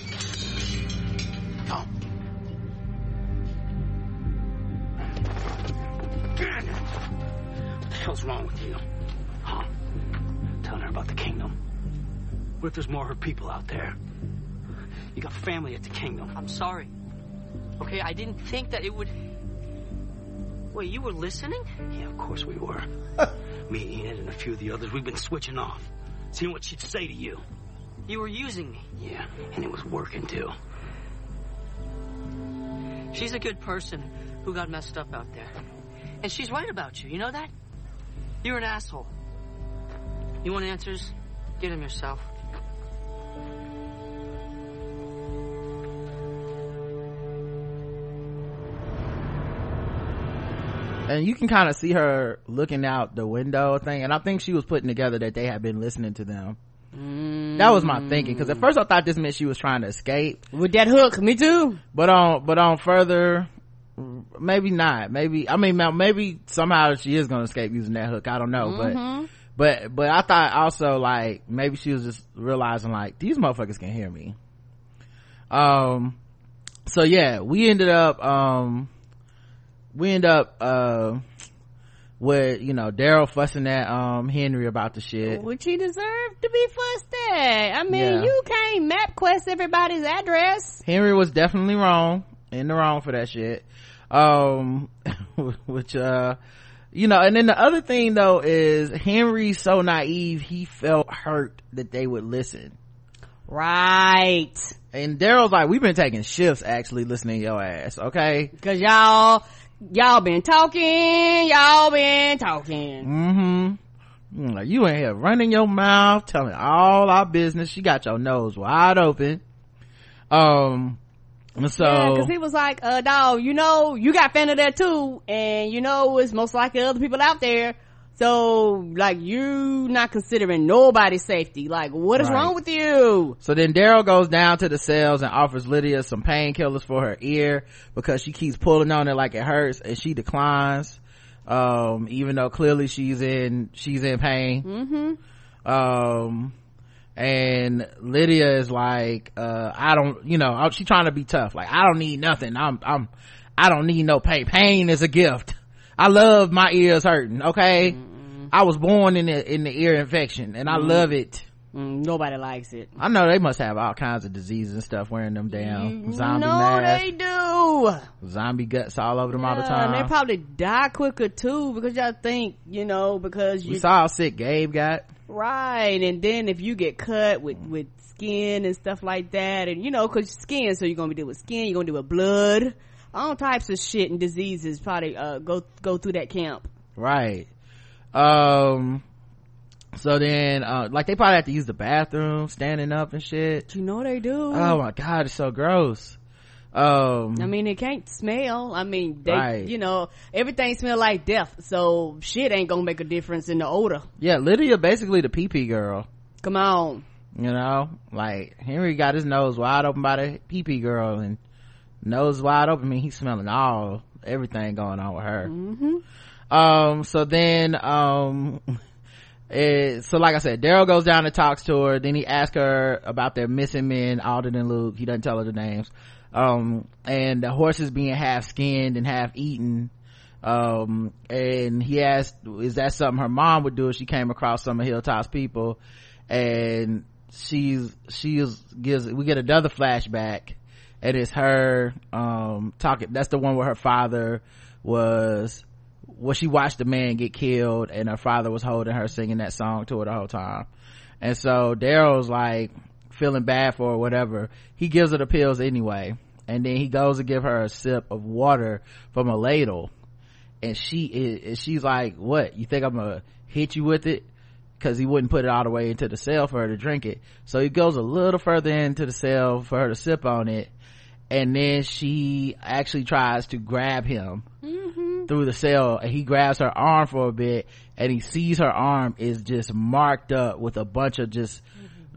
F: What if there's more of her people out there? You got family at the kingdom.
E: I'm sorry. Okay, I didn't think that it would. Wait, you were listening?
F: Yeah, of course we were. Me, Enid, and a few of the others, we've been switching off. Seeing what she'd say to you.
E: You were using me.
F: Yeah, and it was working too.
E: She's a good person who got messed up out there. And she's right about you, you know that? You're an asshole. You want answers? Get them yourself.
A: And you can kind of see her looking out the window thing and i think she was putting together that they had been listening to them. That was my thinking because at first i thought this meant she was trying to escape.
C: With that hook, me too.
A: but on but on further maybe not. Maybe i mean maybe somehow she is gonna escape using that hook. I don't know but but but i thought also like maybe she was just realizing like these motherfuckers can hear me. Um so yeah we ended up um we end up uh with you know daryl fussing at um henry about the shit
C: Which he deserved to be fussed at. I mean,
A: Yeah.
C: you can't MapQuest everybody's address.
A: henry was definitely wrong in the wrong for that shit um which uh you know and then the other thing though is henry's so naive he felt hurt that they would listen
C: Right.
A: and daryl's like we've been taking shifts actually listening to your ass okay
C: Cause y'all, y'all been talking, y'all been talking.
A: mm-hmm like you ain't here running your mouth telling all our business she got your nose wide open um so
C: Yeah, cause he was like, uh, dog, you know, you got family there too, and you know, it's most likely other people out there. So, like, you not considering nobody's safety. Like, what is
A: Right.
C: wrong with you?
A: So then Daryl goes down to the cells and offers Lydia some painkillers for her ear because she keeps pulling on it like it hurts and she declines. Um, even though clearly she's in, she's in pain. Mm-hmm. Um, and Lydia is like, uh, I don't, you know, she's trying to be tough. Like, I don't need nothing. I'm, I'm, I don't need no pain. Pain is a gift. I love my ears hurting. Okay. I was born in the, in the ear infection and I love it.
C: Mm, nobody likes it.
A: I know they must have all kinds of diseases and stuff wearing them damn zombie
C: no,
A: masks,
C: they do.
A: zombie guts all over them all the time.
C: they probably die quicker too because y'all think, you know, because
A: we
C: you
A: saw how sick Gabe got.
C: right, and then if you get cut with with skin and stuff like that, and you know, cause skin, so you're gonna be dealing with skin, you're gonna deal with blood, all types of shit and diseases probably uh go go through that camp.
A: Right. Um. So then, uh, like they probably have to use the bathroom standing up and shit.
C: You know they do.
A: Oh my god, it's so gross. Um.
C: I mean, it can't smell. I mean, they,
A: Right.
C: you know, everything smell like death. So shit ain't gonna make a difference in the odor.
A: yeah, Lydia basically the pee pee girl.
C: Come on.
A: You know, like Henry got his nose wide open by the pee pee girl and nose wide open. I mean, he's smelling all everything going on with her. Um, so then, um, it, so like I said, Daryl goes down and talks to her. Then he asks her about their missing men, Alden and Luke. He doesn't tell her the names. Um, and the horses being half skinned and half eaten. um and he asked is that something her mom would do if she came across some of hilltop's people and she's she's gives we get another flashback and it's her um talking that's the one where her father was well she watched the man get killed and her father was holding her singing that song to her the whole time. And so daryl's like feeling bad for her whatever. He gives her the pills anyway. And then he goes to give her a sip of water from a ladle. And she is she's like what? You think i'm gonna hit you with it? Because he wouldn't put it all the way into the cell for her to drink it. So he goes a little further into the cell for her to sip on it. And then she actually tries to grab him mm-hmm. Through the cell and he grabs her arm for a bit and he sees her arm is just marked up with a bunch of just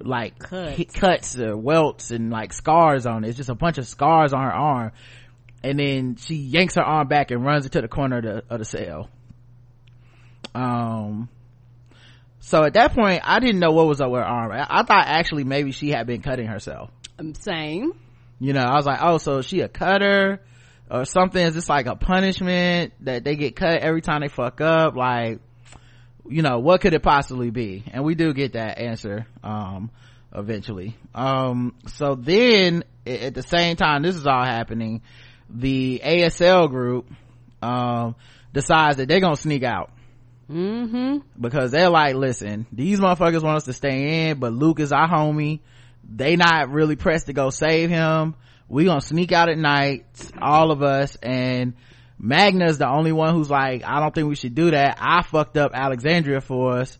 A: like
C: Cuts.
A: cuts or welts and like scars on it. It's just a bunch of scars on her arm. And then she yanks her arm back and runs into the corner of the, of the cell um so at that point i didn't know what was up with her arm. I, I thought actually maybe she had been cutting herself.
C: I'm Same.
A: you know i was like oh so is she a cutter or something is this like a punishment that they get cut every time they fuck up like you know what could it possibly be and we do get that answer um eventually um so then at the same time this is all happening the asl group um decides that they're gonna sneak out
C: Mm-hmm.
A: because they're like, listen, these motherfuckers want us to stay in, but Luke is our homie. They not really pressed to go save him. We gonna sneak out at night, all of us, and Magna's the only one who's like, I don't think we should do that. I fucked up Alexandria for us.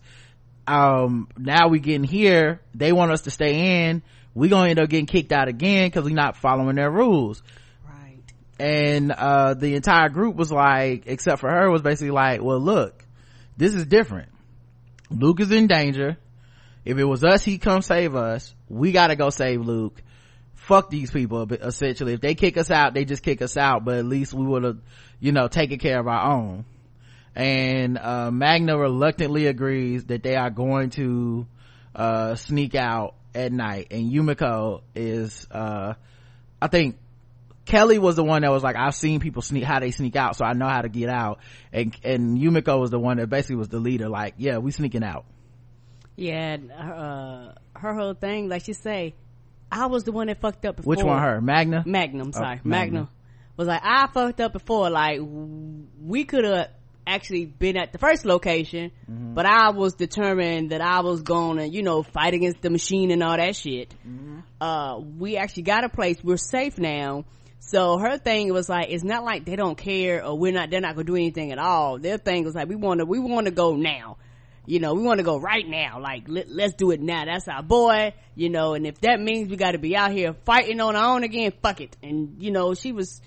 A: Um, now we getting here. They want us to stay in. We gonna end up getting kicked out again because we're not following their rules
C: Right.
A: and uh the entire group was like except for her was basically like well look this is different luke is in danger if it was us he'd come save us we gotta go save luke fuck these people essentially if they kick us out they just kick us out but at least we would have you know taken care of our own and uh magna reluctantly agrees that they are going to uh sneak out at night and yumiko is uh i think Kelly was the one that was like, I've seen people sneak, how they sneak out, so I know how to get out. And, and Yumiko was the one that basically was the leader, like, yeah, we sneaking out.
C: Yeah, and, uh, her whole thing, like she say, I was the one that fucked up before.
A: Which one, her? Magna?
C: Magnum, sorry.
A: Magnum.
C: Magnum. Was like, I fucked up before. Like, we could have actually been at the first location,
A: Mm-hmm.
C: but I was determined that I was gonna, you know, fight against the machine and all that shit.
A: Mm-hmm.
C: Uh, we actually got a place. We're safe now. So her thing was like, it's not like they don't care or we're not, they're not gonna do anything at all. Their thing was like, we wanna, we wanna go now. You know, we wanna go right now. Like, let, let's do it now. That's our boy, you know, and if that means we gotta be out here fighting on our own again, fuck it. And, you know, she was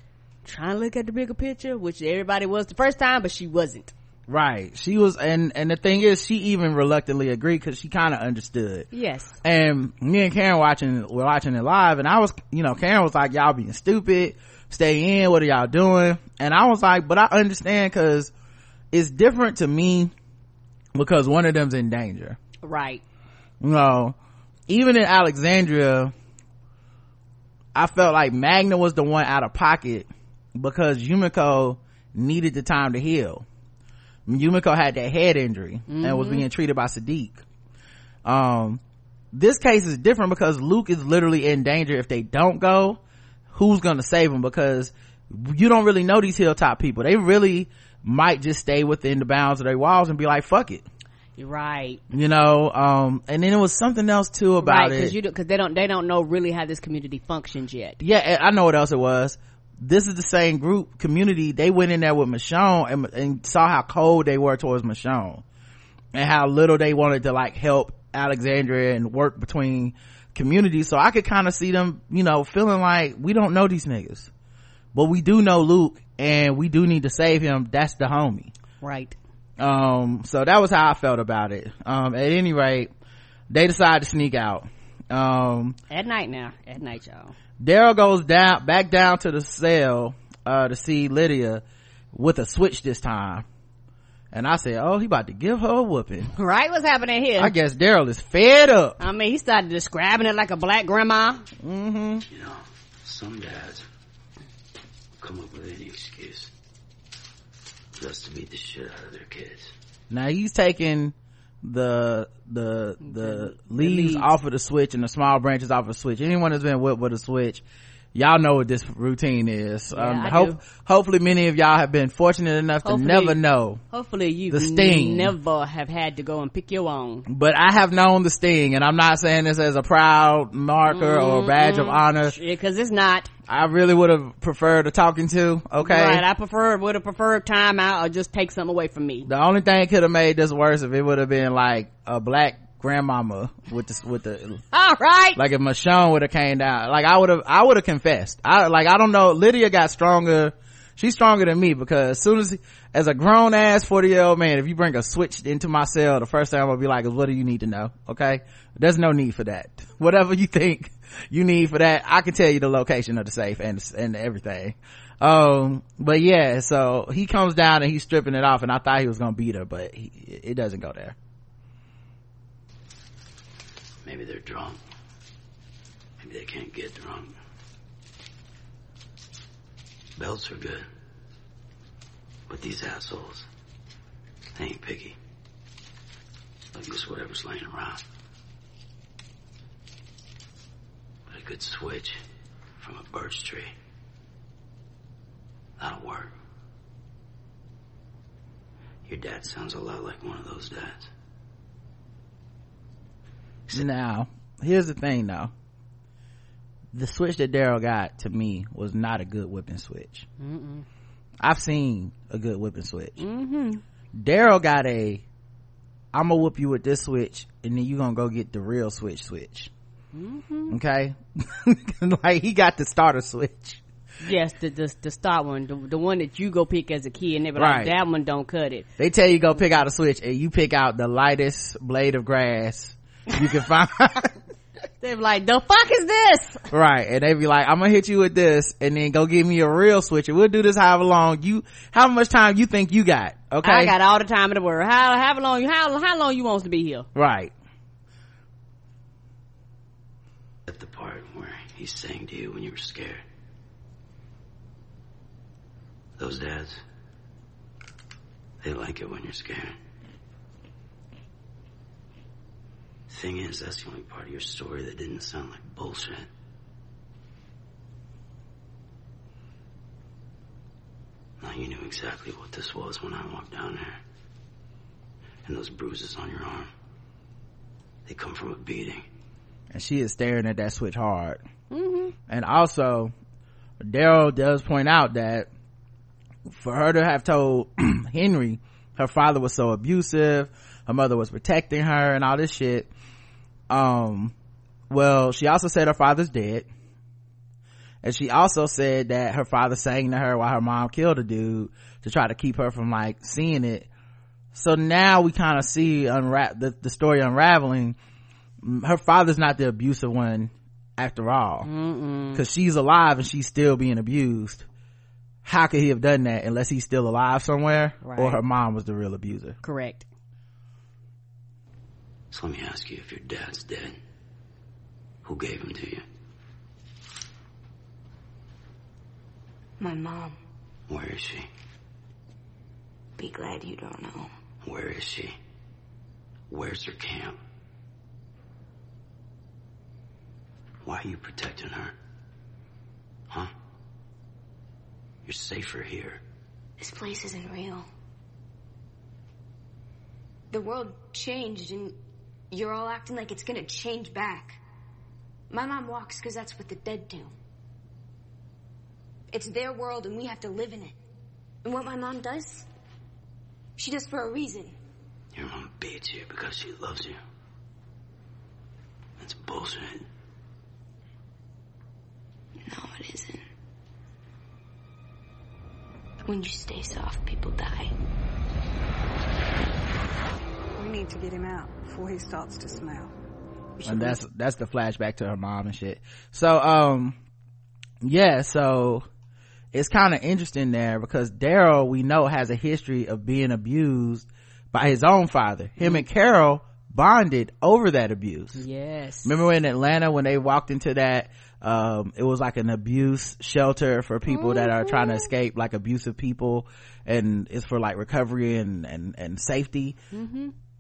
C: trying to look at the bigger picture, which everybody was the first time, but she wasn't.
A: Right. She was, and, and the thing is, she even reluctantly agreed because she kind of understood.
C: Yes.
A: And me and Karen watching, were watching it live and I was, you know, Karen was like, y'all being stupid, stay in, what are y'all doing? And I was like, but I understand cause it's different to me because one of them's in danger.
C: Right.
A: you know even in alexandria i felt like magna was the one out of pocket because yumiko needed the time to heal. Yumiko had that head injury and was being treated by Siddiq. Um this case is different because luke is literally in danger. If they don't go who's gonna save him? Because you don't really know these hilltop people. They really might just stay within the bounds of their walls and be like fuck it
C: You're right.
A: you know um and then it was something else too about
C: right.
A: it
C: Cause you, do, cause they don't, they don't know really how this community functions yet.
A: yeah i know what else it was this is the same group community they went in there with michonne and, and saw how cold they were towards michonne and how little they wanted to like help alexandria and work between communities so i could kind of see them you know feeling like we don't know these niggas but we do know luke and we do need to save him that's the homie
C: Right.
A: um so that was how i felt about it um at any rate they decide to sneak out um
C: At night now. At night, y'all.
A: daryl goes down back down to the cell uh to see lydia with a switch this time and i said oh he about to give her a whooping
C: Right? What's happening here?
A: i guess daryl is fed up
C: I mean, he started describing it like a black grandma.
A: mm-hmm
F: You know, some dads come up with any excuse. Just to beat the shit out of their kids.
A: Now he's taking the the the leaves
C: leaves.
A: off of the switch and the small branches off of the switch. Anyone that's been whipped with a switch, y'all know what this routine is. um,
C: I
A: hope, hopefully many of y'all have been fortunate enough to never know.
C: Hopefully you
A: The sting.
C: never have had to go and pick your own.
A: But I have known the sting and I'm not saying this as a proud marker or a badge of honor.
C: Because it's not.
A: I really would have preferred a talking to, okay?
C: Right, I prefer, would have preferred time out or just take something away from me.
A: the only thing could have made this worse if it would have been like a black grandmama with the, with the,
C: All right.
A: like if Michonne would have came down, like I would have, I would have confessed. I, like, I don't know, Lydia got stronger, she's stronger than me because as soon as, as a grown ass 40 year old man, if you bring a switch into my cell, the first thing I'm gonna be like is, what do you need to know? Okay? There's no need for that. Whatever you think you need for that, I can tell you the location of the safe and, and everything. Um, but yeah, so he comes down and he's stripping it off and I thought he was gonna beat her, but he, it doesn't go there.
F: Maybe they're drunk. Maybe they can't get drunk. Belts are good. But these assholes, they ain't picky. They'll use whatever's laying around. But a good switch from a birch tree, that'll work. Your dad sounds a lot like one of those dads.
A: Now, here's the thing though. The switch that Daryl got to me was not a good whipping switch. I've seen a good whipping switch.
C: Mm-hmm.
A: Daryl got a, I'm gonna whoop you with this switch and then you gonna go get the real switch switch. Okay? like he got the starter switch.
C: Yes, the, the the start one, the, the one that you go pick as a kid, and they be
A: Right.
C: like, that one don't cut it.
A: They tell you go pick out a switch and you pick out the lightest blade of grass you can find.
C: They be like, the fuck is this?
A: Right. And they be like, I'm gonna hit you with this and then go give me a real switch and we'll do this however long you, how much time you think you got. Okay.
C: I got all the time in the world. How how long you how how long you wants to be here?
A: right.
F: At the part where he's saying to you when you were scared. Those dads, they like it when you're scared. Thing is, that's the only part of your story that didn't sound like bullshit. Now you knew exactly what this was when I walked down there. And those bruises on your arm, they come from a beating.
A: And she is staring at that switch hard. Mm-hmm. And also, Daryl does point out that for her to have told Henry her father was so abusive, her mother was protecting her and all this shit. Um, well, she also said her father's dead. And she also said that her father sang to her while her mom killed a dude to try to keep her from like seeing it. So now we kind of see unwrap the, the story unraveling. Her father's not the abusive one after all. Cause she's alive and she's still being abused. How could he have done that unless he's still alive somewhere? Or her mom was the real abuser?
C: Correct.
F: So let me ask you if your dad's dead. Who gave him to you?
D: My mom.
F: Where is she?
D: Be glad you don't know.
F: Where is she? Where's her camp? Why are you protecting her? Huh? You're safer here.
D: This place isn't real. The world changed and you're all acting like it's gonna change back. My mom walks because that's what the dead do. It's their world and we have to live in it. And what my mom does, she does for a reason.
F: Your mom beats you because she loves you. That's bullshit.
D: No, it isn't. When you stay soft, people die.
G: We need to get him out before he starts to smell.
A: and that's that's the flashback to her mom and shit. So um yeah so it's kind of interesting there because daryl we know has a history of being abused by his own father. Him and carol bonded over that abuse.
C: Yes.
A: remember in atlanta when they walked into that um it was like an abuse shelter for people that are trying to escape like abusive people and it's for like recovery and and and safety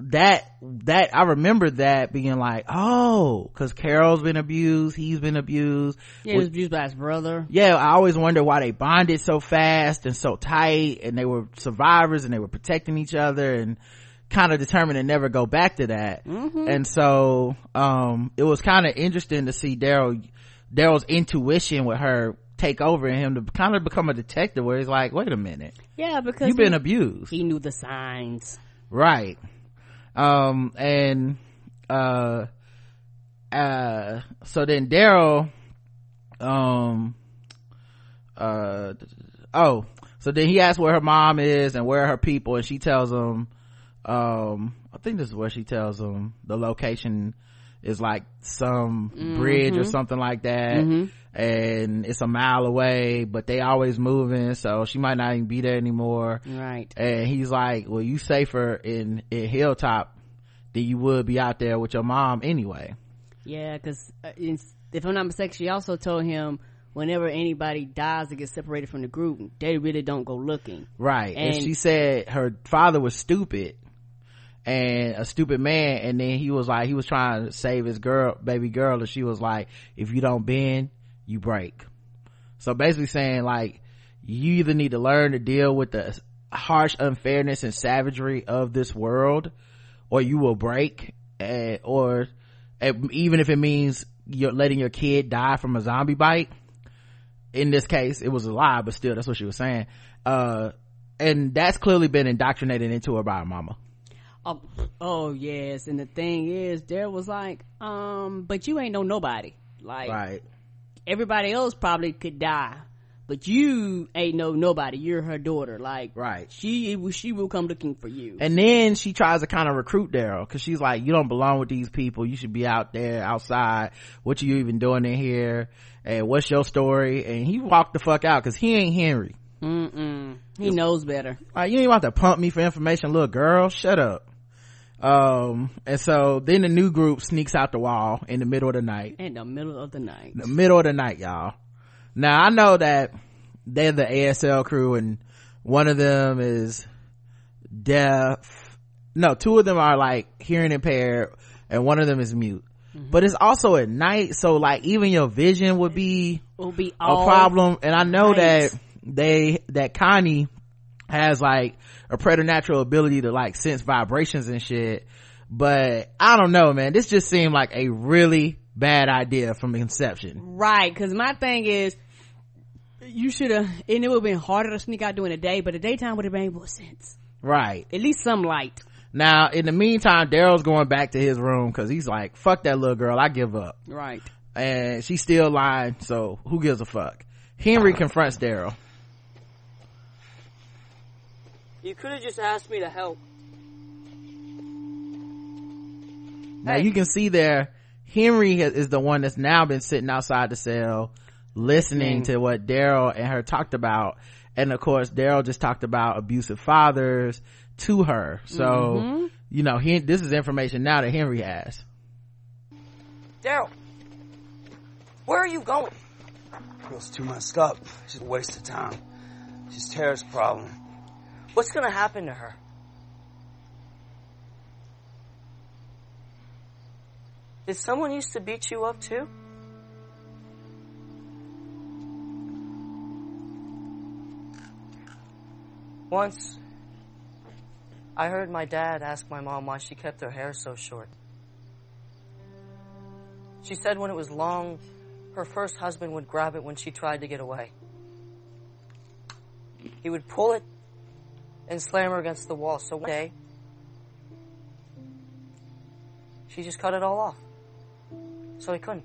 A: that that i remember that being like oh because carol's been abused he's been abused.
C: Yeah, he was abused by his brother.
A: yeah i always wonder why they bonded so fast and so tight and they were survivors and they were protecting each other and kind of determined to never go back to that. And so um it was kind of interesting to see daryl daryl's intuition with her take over and him to kind of become a detective where he's like wait a minute.
C: Yeah, because
A: you've been abused.
C: he knew the signs.
A: right um and uh uh so then daryl um uh oh so then he asks where her mom is and where her people and she tells him um i think this is where she tells him the location is like some bridge or something like that and it's a mile away but they always moving so she might not even be there anymore.
C: Right.
A: and he's like well you safer in in hilltop than you would be out there with your mom anyway.
C: Yeah, because uh, if I'm not mistaken, she also told him whenever anybody dies or gets separated from the group, they really don't go looking.
A: right and,
C: And-
A: she said her father was stupid and a stupid man and then he was like he was trying to save his girl baby girl and she was like if you don't bend you break. So basically saying like you either need to learn to deal with the harsh unfairness and savagery of this world or you will break and, or and even if it means you're letting your kid die from a zombie bite in this case it was a lie but still that's what she was saying. Uh and that's clearly been indoctrinated into her by her mama
C: Oh, oh yes, and the thing is, there was like, um, but you ain't know nobody. Like
A: right
C: everybody else probably could die, but you ain't know nobody. You're her daughter. Like
A: Right.
C: she she will come looking for you.
A: and then she tries to kind of recruit daryl because she's like you don't belong with these people you should be out there outside what you even doing in here and what's your story and he walked the fuck out because he ain't henry
C: Mm-mm. He knows better.
A: like you ain't about to pump me for information little girl shut up um and so then the new group sneaks out the wall in the middle of the night.
C: In the middle of the night.
A: the middle of the night y'all. Now i know that they're the asl crew and one of them is deaf. No two of them are like hearing impaired and one of them is mute. But it's also at night so like even your vision would be
C: Will be
A: a problem. And i know
C: right.
A: that they that connie has like a preternatural ability to like sense vibrations and shit. But i don't know man. This just seemed like a really bad idea from inception.
C: Right, because my thing is, you should have, and it would have been harder to sneak out during the day, but the daytime would have made more sense.
A: right.
C: At least some light.
A: now in the meantime daryl's going back to his room because he's like fuck that little girl i give up.
C: Right.
A: and she's still lying so who gives a fuck? Henry confronts daryl
E: You could have just asked me to help.
A: Now
E: Hey.
A: you can see there, Henry is the one that's now been sitting outside the cell, listening mm. to what Daryl and her talked about. And of course, Daryl just talked about abusive fathers to her. So, mm-hmm. you know, he, this is information now that Henry has.
E: Daryl, where are you going?
F: Girl's too messed up. She's a waste of time. She's Tara's problem.
E: What's gonna happen to her? Did someone used to beat you up too? Once, I heard my dad ask my mom why she kept her hair so short. She said when it was long, her first husband would grab it when she tried to get away. He would pull it and slam her against the wall. So one day, she just cut it all off. So he couldn't.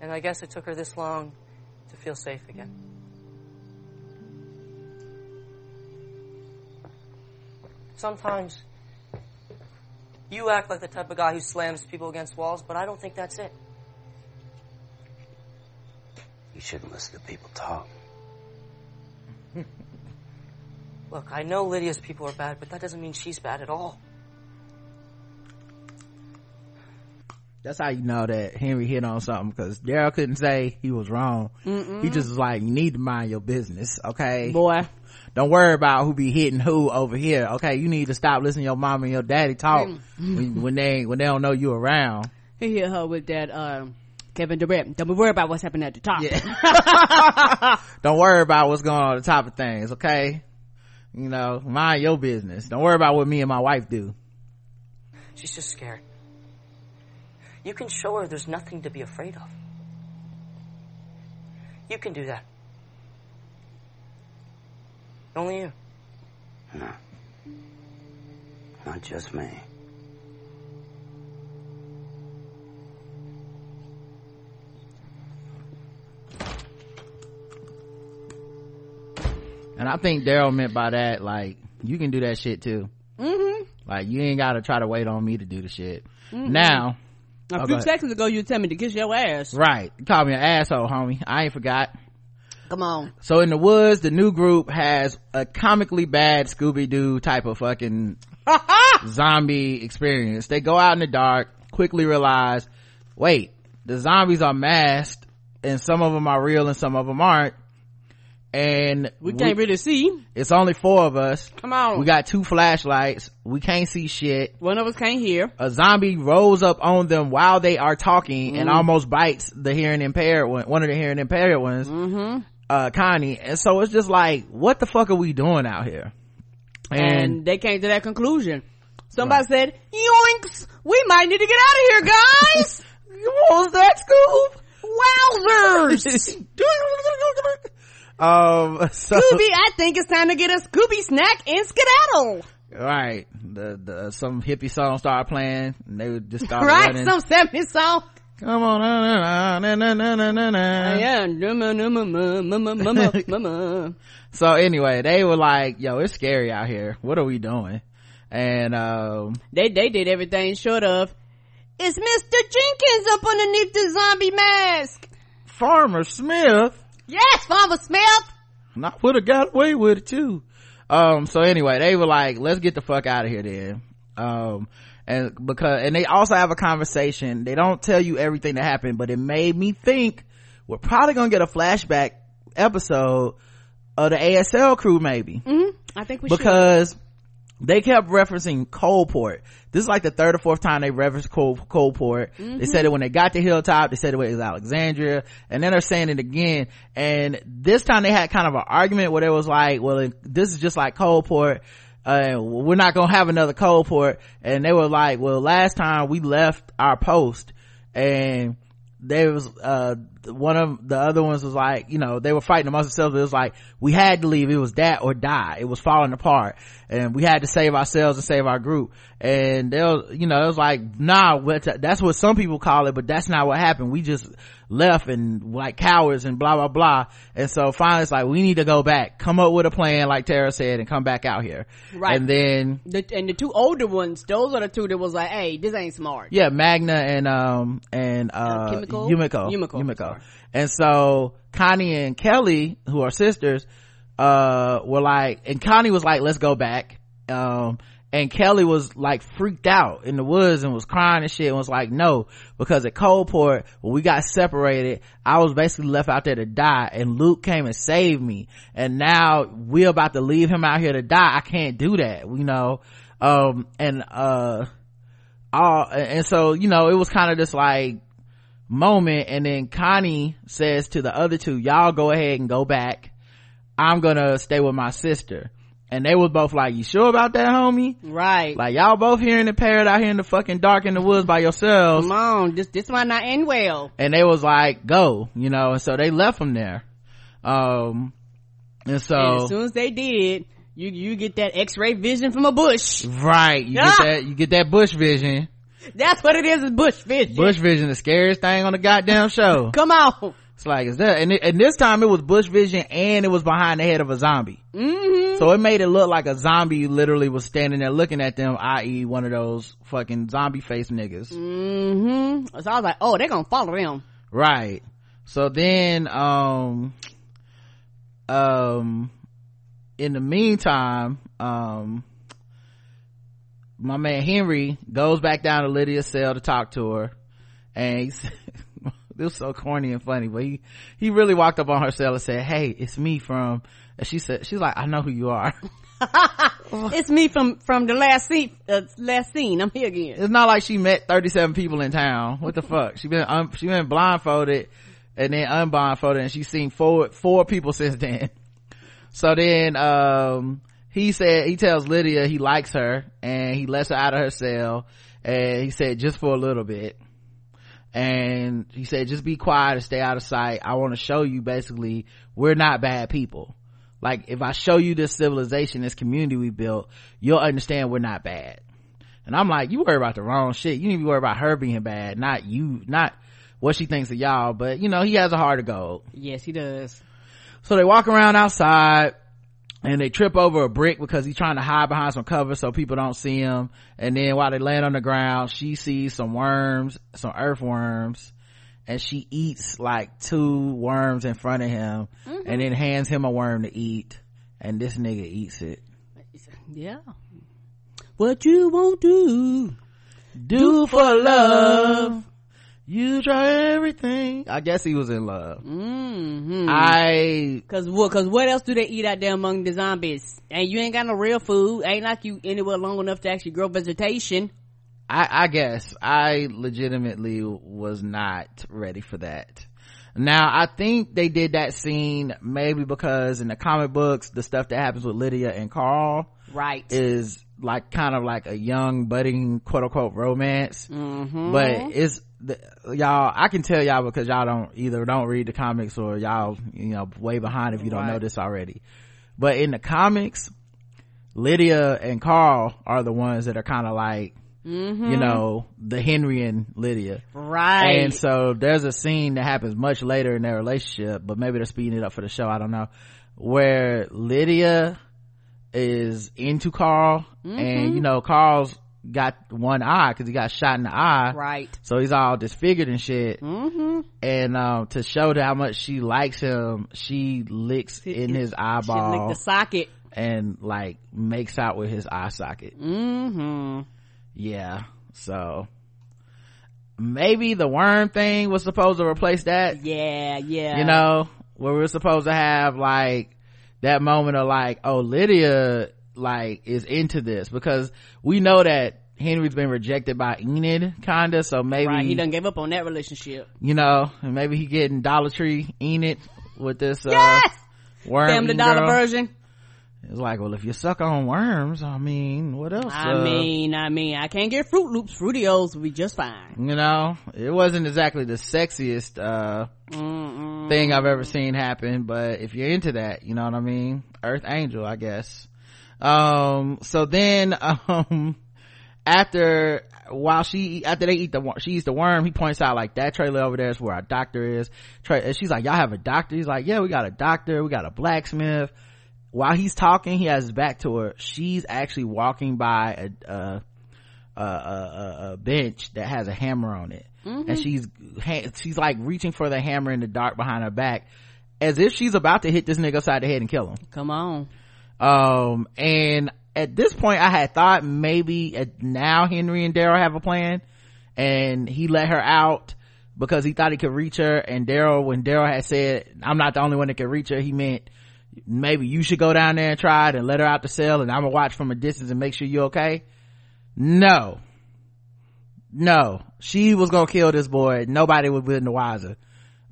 E: And I guess it took her this long to feel safe again. Sometimes you act like the type of guy who slams people against walls, but I don't think that's it.
F: You shouldn't listen to people talk.
E: Look, I know Lydia's people are bad, but that doesn't mean she's bad at all.
A: That's how you know that Henry hit on something because Daryl couldn't say he was wrong.
C: Mm-mm.
A: He just was like, you need to mind your business, okay?
C: Boy.
A: Don't worry about who be hitting who over here, okay? You need to stop listening to your mom and your daddy talk
C: Mm.
A: when, when they when they don't know you around.
C: He hit her with that, um, Kevin Durant. Don't be worried about what's happening at the top.
A: Don't worry about what's going on at the top of things, okay? You know, mind your business. Don't worry about what me and my wife do.
E: She's just scared. You can show her there's nothing to be afraid of. You can do that. Only you.
H: No. Not just me.
A: And I think Daryl meant by that, like, you can do that shit too.
C: Mm-hmm.
A: Like, you ain't gotta try to wait on me to do the shit.
C: Mm-mm.
A: Now,
C: A
A: Oh,
C: few seconds ago, you tell me to kiss your ass.
A: right, you called me an asshole, homie. I ain't forgot.
C: Come on.
A: So in the woods, the new group has a comically bad Scooby-Doo type of fucking zombie experience. They go out in the dark, quickly realize, wait, the zombies are masked and some of them are real and some of them aren't. And
C: We can't really see.
A: it's only four of us.
C: Come on.
A: We got two flashlights. We can't see shit.
C: One of us can't hear.
A: A zombie rolls up on them while they are talking and
C: Mm.
A: almost bites the hearing impaired one, one of the hearing impaired ones,
C: Mm-hmm.
A: uh, Connie. And so it's just like, what the fuck are we doing out here?
C: And,
A: And,
C: they came to that conclusion. Somebody said, yoinks! We might need to get out of here, guys!
A: what was that, Scoob?
C: Wowzers!
A: um, so,
C: Scooby, I think it's time to get a Scooby snack and skedaddle.
A: right. The, the, some hippie song started playing and they would just start
C: right?
A: running.
C: Some 70s song.
A: Come on, na, na, na, na, na, na, na.
C: yeah. Mama, mama, mama, mama, mama.
A: So anyway, they were like, yo, it's scary out here. What are we doing? And, um,
C: They, they did everything short of, it's Mr. Jenkins up underneath the zombie mask.
A: Farmer Smith,
C: Yes, Farmer Smith.
A: and I would have got away with it too. Um, so anyway, they were like, let's get the fuck out of here then. Um, and because, and they also have a conversation. They don't tell you everything that happened, but it made me think we're probably gonna get a flashback episode of the ASL crew maybe.
C: Mm-hmm. I think we should.
A: They kept referencing Coalport. This is like the third or fourth time they referenced Coal, Coalport. They
C: Mhm.
A: said it when they got to Hilltop. They said it was Alexandria, and then they're saying it again. And this time they had kind of an argument where it was like, "Well, this is just like Coalport." Uh, we're not gonna have another Coalport. And they were like, "Well, last time we left our post, and there was uh one of the other ones was like you know they were fighting amongst themselves. It was like we had to leave. It was that or die. It was falling apart. And we had to save ourselves and save our group. And they you know it was like nah that's what some people call it but that's not what happened. We just left and like cowards and blah blah blah. And so finally it's like we need to go back. Come up with a plan like tara said and come back out here.
C: Right.
A: and then
C: The, and the two older ones, those are the two that was like, hey, this ain't smart.
A: yeah magna and um and uh
C: Kimiko?
A: yumiko.
C: Yumiko,
A: yumiko and so connie and kelly who are sisters uh were like and connie was like let's go back. Um and kelly was like freaked out in the woods and was crying and shit and was like no because at coalport when we got separated i was basically left out there to die and luke came and saved me. And now we're about to leave him out here to die. I can't do that you know? Um and uh all and so you know it was kind of just like moment and then connie says to the other two y'all go ahead and go back i'm gonna stay with my sister and they were both like you sure about that homie
C: Right.
A: like y'all both here in the parrot out here in the fucking dark in the woods by yourselves
C: Come on, this, this might not end well.
A: and they was like go you know and so they left them there um and so
C: and as soon as they did, you, you get that x-ray vision from a bush.
A: right you
C: Ah!
A: get that you get that bush vision
C: That's what it is, is bush vision.
A: bush vision the scariest thing on the goddamn show
C: Come on.
A: It's like, is that, and, it, and this time it was bush vision and it was behind the head of a zombie.
C: Mm-hmm.
A: So it made it look like a zombie literally was standing there looking at them, i.e. one of those fucking zombie face niggas.
C: Mm-hmm. So I was like, oh, they're gonna follow them.
A: Right. So then, um, um, in the meantime, um, my man Henry goes back down to Lydia's cell to talk to her. and he said, it was so corny and funny, but he, he really walked up on her cell and said, Hey, it's me from, and she said, she's like, I know who you are.
C: it's me from from the last scene. Uh, last scene. I'm here again.
A: It's not like she met 37 people in town. What the fuck? She been, um, she been blindfolded and then unblindfolded and she's seen four, four people since then. So then, um, he said, he tells Lydia he likes her and he lets her out of her cell and he said just for a little bit. And he said, just be quiet and stay out of sight. I want to show you basically we're not bad people. Like if I show you this civilization, this community we built, you'll understand we're not bad. And I'm like, you worry about the wrong shit. You need to worry about her being bad, not you, not what she thinks of y'all. But you know, he has a heart of gold.
C: Yes, he does.
A: So they walk around outside and they trip over a brick because he's trying to hide behind some cover so people don't see him. And then while they land on the ground, she sees some worms, some earthworms, and she eats like two worms in front of him
C: Mm-hmm.
A: and then hands him a worm to eat. And this nigga eats it.
C: Yeah. What you won't do?
A: Do for love. You try everything. I guess he was in love.
C: Mm-hmm.
A: I,
C: Cause what? Cause what else do they eat out there among the zombies? And you ain't got no real food. Ain't like you anywhere long enough to actually grow vegetation.
A: I, I guess I legitimately was not ready for that. Now I think they did that scene maybe because in the comic books, the stuff that happens with Lydia and Carl
C: Right.
A: is like kind of like a young budding quote unquote romance.
C: mm-hmm.
A: But it's, the, y'all, I can tell y'all because y'all don't either don't read the comics or y'all, you know, way behind if you don't know this already. But in the comics, Lydia and Carl are the ones that are kind of like, you mm-hmm. know, the Henry and Lydia.
C: right.
A: And so there's a scene that happens much later in their relationship, but maybe they're speeding it up for the show. I don't know. Where Lydia is into Carl and you mm-hmm. know, Carl's got one eye cause he got shot in the eye.
C: right.
A: So he's all disfigured and shit.
C: Mm-hmm.
A: And, um, to show how much she likes him, she licks in his
C: She
A: eyeball
C: licked the socket.
A: and like makes out with his eye socket.
C: Mm-hmm.
A: Yeah. So maybe the worm thing was supposed to replace that.
C: Yeah, yeah.
A: You know, where we're supposed to have like that moment of like, oh, Lydia like is into this because we know that Henry's been rejected by Enid kinda. So maybe,
C: right. He done gave up on that relationship.
A: you know, and maybe he getting Dollar Tree Enid with this, uh,
C: Yes.
A: worm
C: Family
A: eating
C: Dollar
A: girl.
C: version.
A: It's like, well, if you suck on worms, I mean, what else?
C: I
A: uh,
C: mean, I mean, I can't get Froot Loops. Fruitios will be just fine.
A: you know it wasn't exactly the sexiest uh
C: Mm-mm.
A: thing i've ever seen happen but if you're into that you know what i mean earth angel i guess um so then um after while she after they eat the she eats the worm he points out like that trailer over there is where our doctor is. Tra- and she's like y'all have a doctor? He's like yeah we got a doctor. We got a blacksmith. While he's talking he has his back to her. She's actually walking by a, a a, a, a bench that has a hammer on it. And she's she's like reaching for the hammer in the dark behind her back as if she's about to hit this nigga upside the head and kill him.
C: Come on.
A: Um and at this point i had thought maybe uh, now henry and daryl have a plan and he let her out because he thought he could reach her and daryl when daryl had said i'm not the only one that can reach her he meant maybe you should go down there and try it and let her out the cell and i'm gonna watch from a distance and make sure you're okay. No. No. She was gonna kill this boy. Nobody would have been the wiser.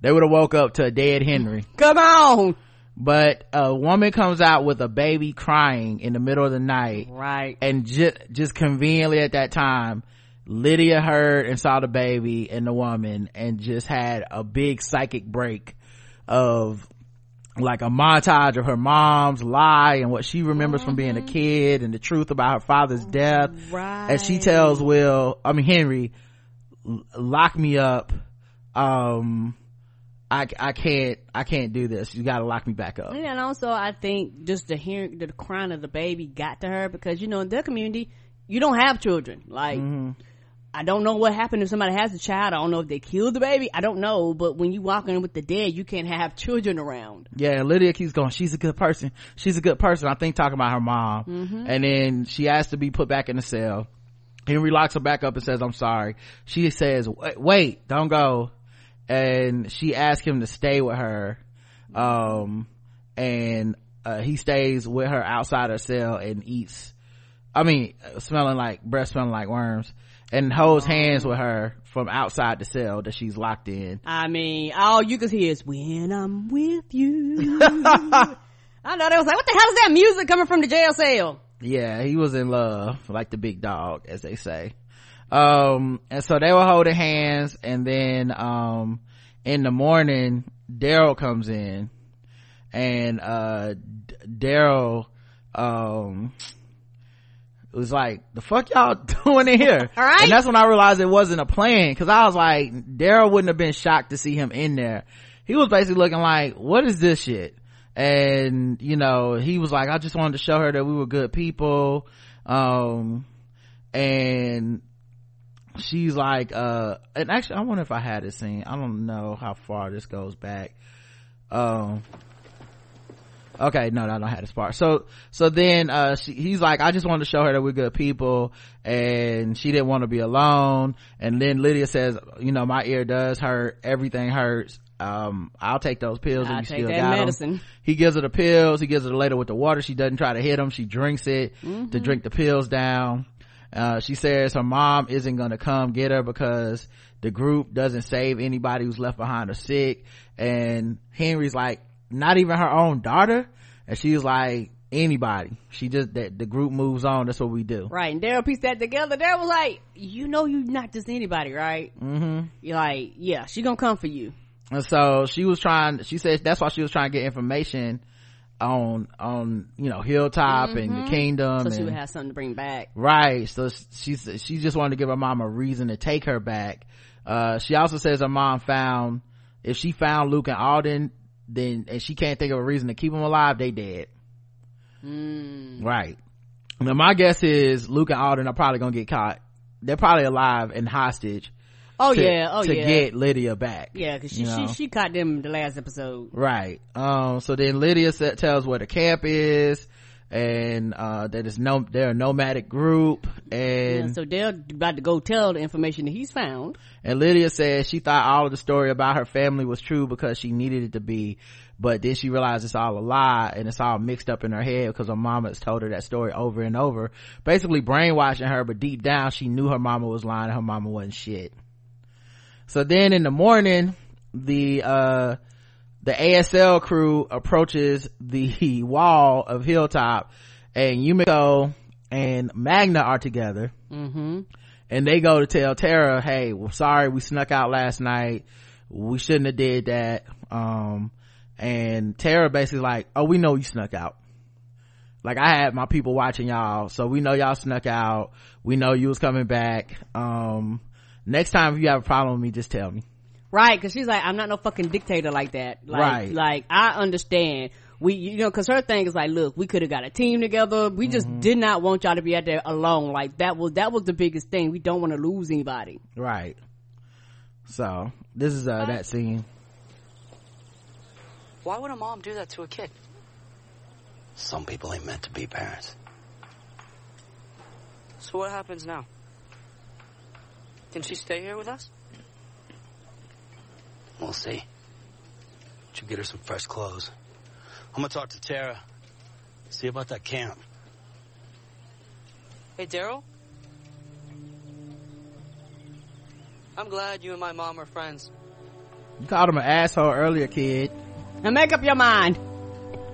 A: They would have woke up to a dead henry.
C: Come on.
A: But a woman comes out with a baby crying in the middle of the night
C: Right.
A: and just just conveniently at that time lydia heard and saw the baby and the woman and just had a big psychic break of like a montage of her mom's lie and what she remembers from being a kid and the truth about her father's death
C: Right.
A: and she tells will i mean henry lock me up um i i can't i can't do this you gotta lock me back up
C: And also, I think just the hearing, the crying of the baby got to her because you know in their community, you don't have children. Like,
A: Mm-hmm.
C: I don't know what happened if somebody has a child. I don't know if they killed the baby. I don't know. But when you walk in with the dead, you can't have children around.
A: yeah lydia keeps going she's a good person she's a good person i think talking about her mom
C: Mm-hmm.
A: and then she asked to be put back in the cell henry locks her back up and says i'm sorry she says wait, wait don't go and she asks him to stay with her um and uh, he stays with her outside her cell and eats i mean smelling like breath smelling like worms and holds hands with her from outside the cell that she's locked in
C: I mean, all you can hear is when I'm with you. I know they was like, what the hell is that music coming from the jail cell?
A: yeah he was in love like the big dog as they say um and so they were holding hands and then um in the morning daryl comes in and uh D- daryl um it was like the fuck y'all doing in here?
C: All right.
A: and that's when i realized it wasn't a plan because i was like daryl wouldn't have been shocked to see him in there. He was basically looking like what is this shit? And you know he was like i just wanted to show her that we were good people. Um and she's like uh and actually i wonder if i had this scene i don't know how far this goes back. Um okay no no, i don't have this part so so then uh she, he's like i just wanted to show her that we're good people and she didn't want to be alone. And then lydia says you know my ear does hurt. Everything hurts. Um i'll take those pills
C: I'll
A: if you still
C: that
A: got 'em."
C: medicine.
A: he gives her the pills. He gives her the later with the water. She doesn't try to hit him she drinks it
C: Mm-hmm.
A: to drink the pills down uh, she says her mom isn't gonna come get her because the group doesn't save anybody who's left behind or sick and henry's like not even her own daughter and she's like anybody she just that the group moves on that's what we do
C: Right. And Daryl pieced that together. Daryl was like, you know you're not just anybody, right?
A: mm-hmm
C: You're like, yeah, she gonna come for you.
A: and so she was trying she said that's why she was trying to get information on on you know hilltop and the kingdom
C: Mm-hmm. So she
A: and-
C: would have something to bring back.
A: right so she's she just wanted to give her mom a reason to take her back uh she also says her mom found if she found luke and alden then and she can't think of a reason to keep them alive they dead
C: Mm.
A: right now my guess is luke and alden are probably gonna get caught they're probably alive and hostage
C: Oh
A: to,
C: yeah, oh
A: to
C: yeah.
A: get lydia back
C: yeah, cause she,
A: you know?
C: she, she caught them the last episode.
A: right um so then lydia sa- tells where the camp is and uh that is no they're a nomadic group and
C: Yeah, so they're about to go tell the information that he's found.
A: And Lydia says she thought all of the story about her family was true because she needed it to be, but then she realized it's all a lie and it's all mixed up in her head because her mama has told her that story over and over, basically brainwashing her, but deep down she knew her mama was lying and her mama wasn't shit. So then in the morning, the, uh, the ASL crew approaches the wall of Hilltop and Yumiko and Magna are together
C: Mm-hmm.
A: and they go to tell Tara, "Hey, we're sorry we snuck out last night. We shouldn't have did that." Um, and Tara basically like, "Oh, we know you snuck out. Like I had my people watching y'all, so we know y'all snuck out. We know you was coming back. Um, next time if you have a problem with me, just tell me."
C: Right, cause she's like, I'm not no fucking dictator like that. Like,
A: Right.
C: Like, I understand. We, you know, cause her thing is like, look, we could have got a team together. We just
A: Mm-hmm.
C: did not want y'all to be out there alone. Like, that was, that was the biggest thing. We don't want to lose anybody.
A: Right. So this is uh that scene.
E: Why would a mom do that to a kid?
F: Some people ain't meant to be parents.
E: So what happens now? Can she stay here with us?
F: We'll see. Should get her some fresh clothes. I'm gonna talk to Tara. See about that camp.
E: Hey, Daryl? I'm glad you and my mom are friends.
A: You called him an asshole earlier, kid.
C: Now make up your mind.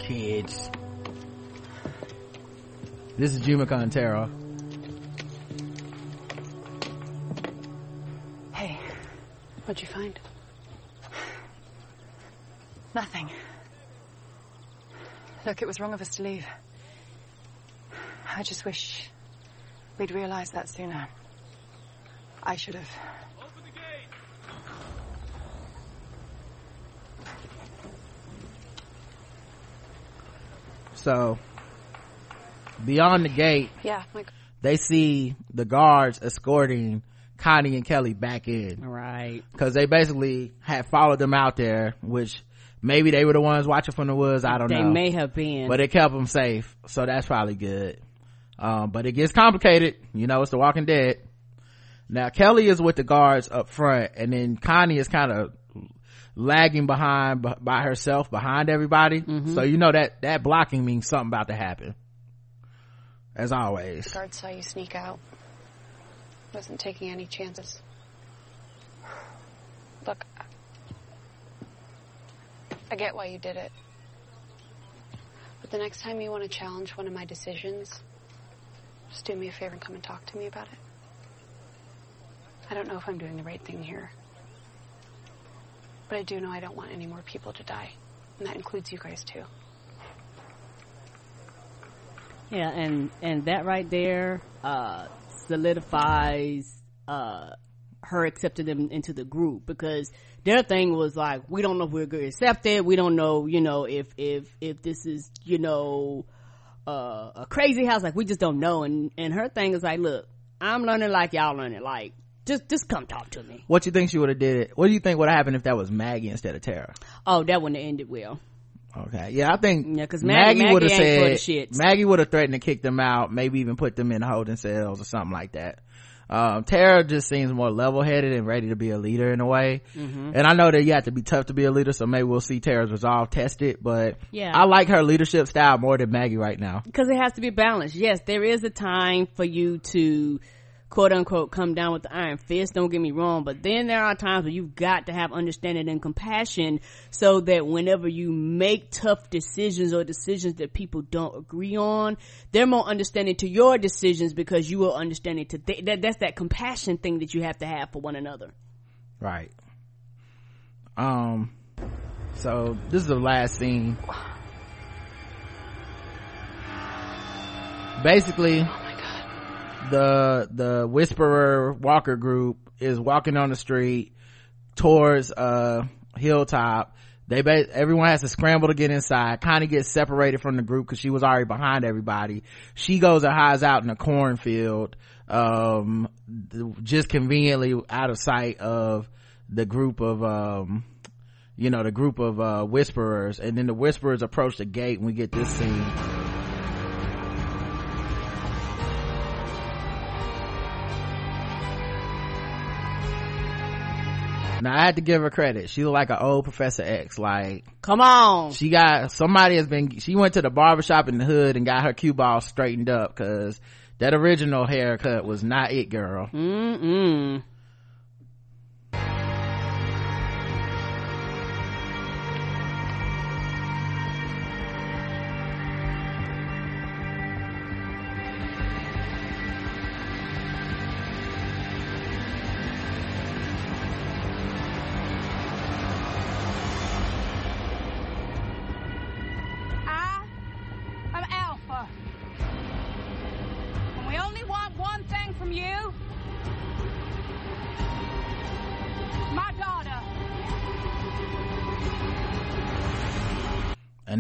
A: Kids. This is Yumiko and
H: what'd you find? Nothing. Look, it was wrong of us to leave. I just wish we'd realized that sooner. I should have. Open the gate!
A: So, beyond the gate,
H: Yeah, like
A: they see the guards escorting Connie and Kelly back in.
C: Right.
A: Cause they basically had followed them out there, which maybe they were the ones watching from the woods, I don't
C: They
A: know.
C: They may have been.
A: But it kept them safe, so that's probably good. Um, but it gets complicated. You know, it's The Walking Dead. Now Kelly is with the guards up front and then Connie is kind of lagging behind b- by herself behind everybody. So you know that, that blocking means something about to happen. As always.
I: The guard saw you sneak out. Wasn't taking any chances. Look, I get why you did it. But the next time you want to challenge one of my decisions, just do me a favor and come and talk to me about it. I don't know if I'm doing the right thing here. But I do know I don't want any more people to die. And that includes you guys too.
C: Yeah, and and that right there uh solidifies uh her accepting them into the group because their thing was like we don't know if we're good accepted we don't know you know if if if this is you know uh a crazy house. Like we just don't know. And and her thing is like look i'm learning like y'all learning. Like just just come talk to me.
A: What you think she would have did it? What do you think would have happened if that was Maggie instead of Tara?
C: oh that wouldn't have ended well
A: Okay. Yeah, I think
C: Yeah, 'cause Maggie-
A: Maggie, would have
C: Maggie ain't for the
A: said. Maggie would have threatened to kick them out, maybe even put them in holding cells or something like that. Um, Tara just seems more level-headed and ready to be a leader in a way.
C: Mhm.
A: And I know that you have to be tough to be a leader, so maybe we'll see Tara's resolve tested, but
C: Yeah.
A: I like her leadership style more than Maggie right now.
C: because it has to be balanced. Yes, there is a time for you to quote unquote come down with the iron fist. Don't get me wrong, but then there are times where you've got to have understanding and compassion so that whenever you make tough decisions or decisions that people don't agree on, they're more understanding to your decisions because you are understanding to th- that. That's that compassion thing that you have to have for one another.
A: Right. Um, so this is the last scene. Basically, the the Whisperer Walker group is walking on the street towards uh Hilltop. They ba- everyone has to scramble to get inside. Connie gets separated from the group because she was already behind everybody. She goes and hides out in a cornfield, um, just conveniently out of sight of the group of um, you know, the group of uh whisperers. And then the whisperers approach the gate, and we get this scene. Now I had to give her credit. She looked like an old Professor X. Like,
C: come on.
A: She got somebody has been. She went to the barbershop in the hood and got her cue ball straightened up because that original haircut was not it, girl.
C: Mm-mm.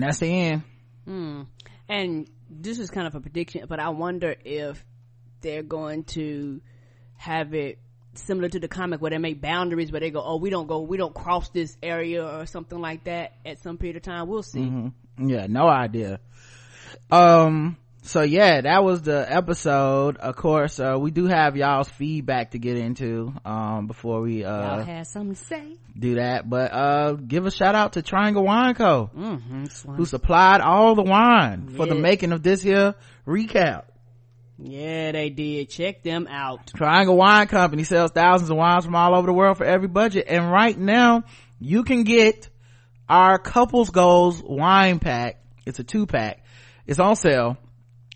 J: And
A: that's the end.
C: Hmm. And this is kind of a prediction, but I wonder if they're going to have it similar to the comic where they make boundaries where they go, oh, we don't go, we don't cross this area or something like that at some period of time. We'll see.
A: Mhm. Yeah, no idea. Um, so yeah, that was the episode. Of course, uh, we do have y'all's feedback to get into, um, before we, uh,
C: Y'all had something to say.
A: do that. But, uh, give a shout out to Triangle Wine Co.
C: Mm-hmm.
A: Who supplied all the wine for the making of this here recap.
C: Yeah, they did. Check them out.
A: Triangle Wine Company sells thousands of wines from all over the world for every budget. And right now, you can get our couples goals wine pack. It's a two pack. It's on sale.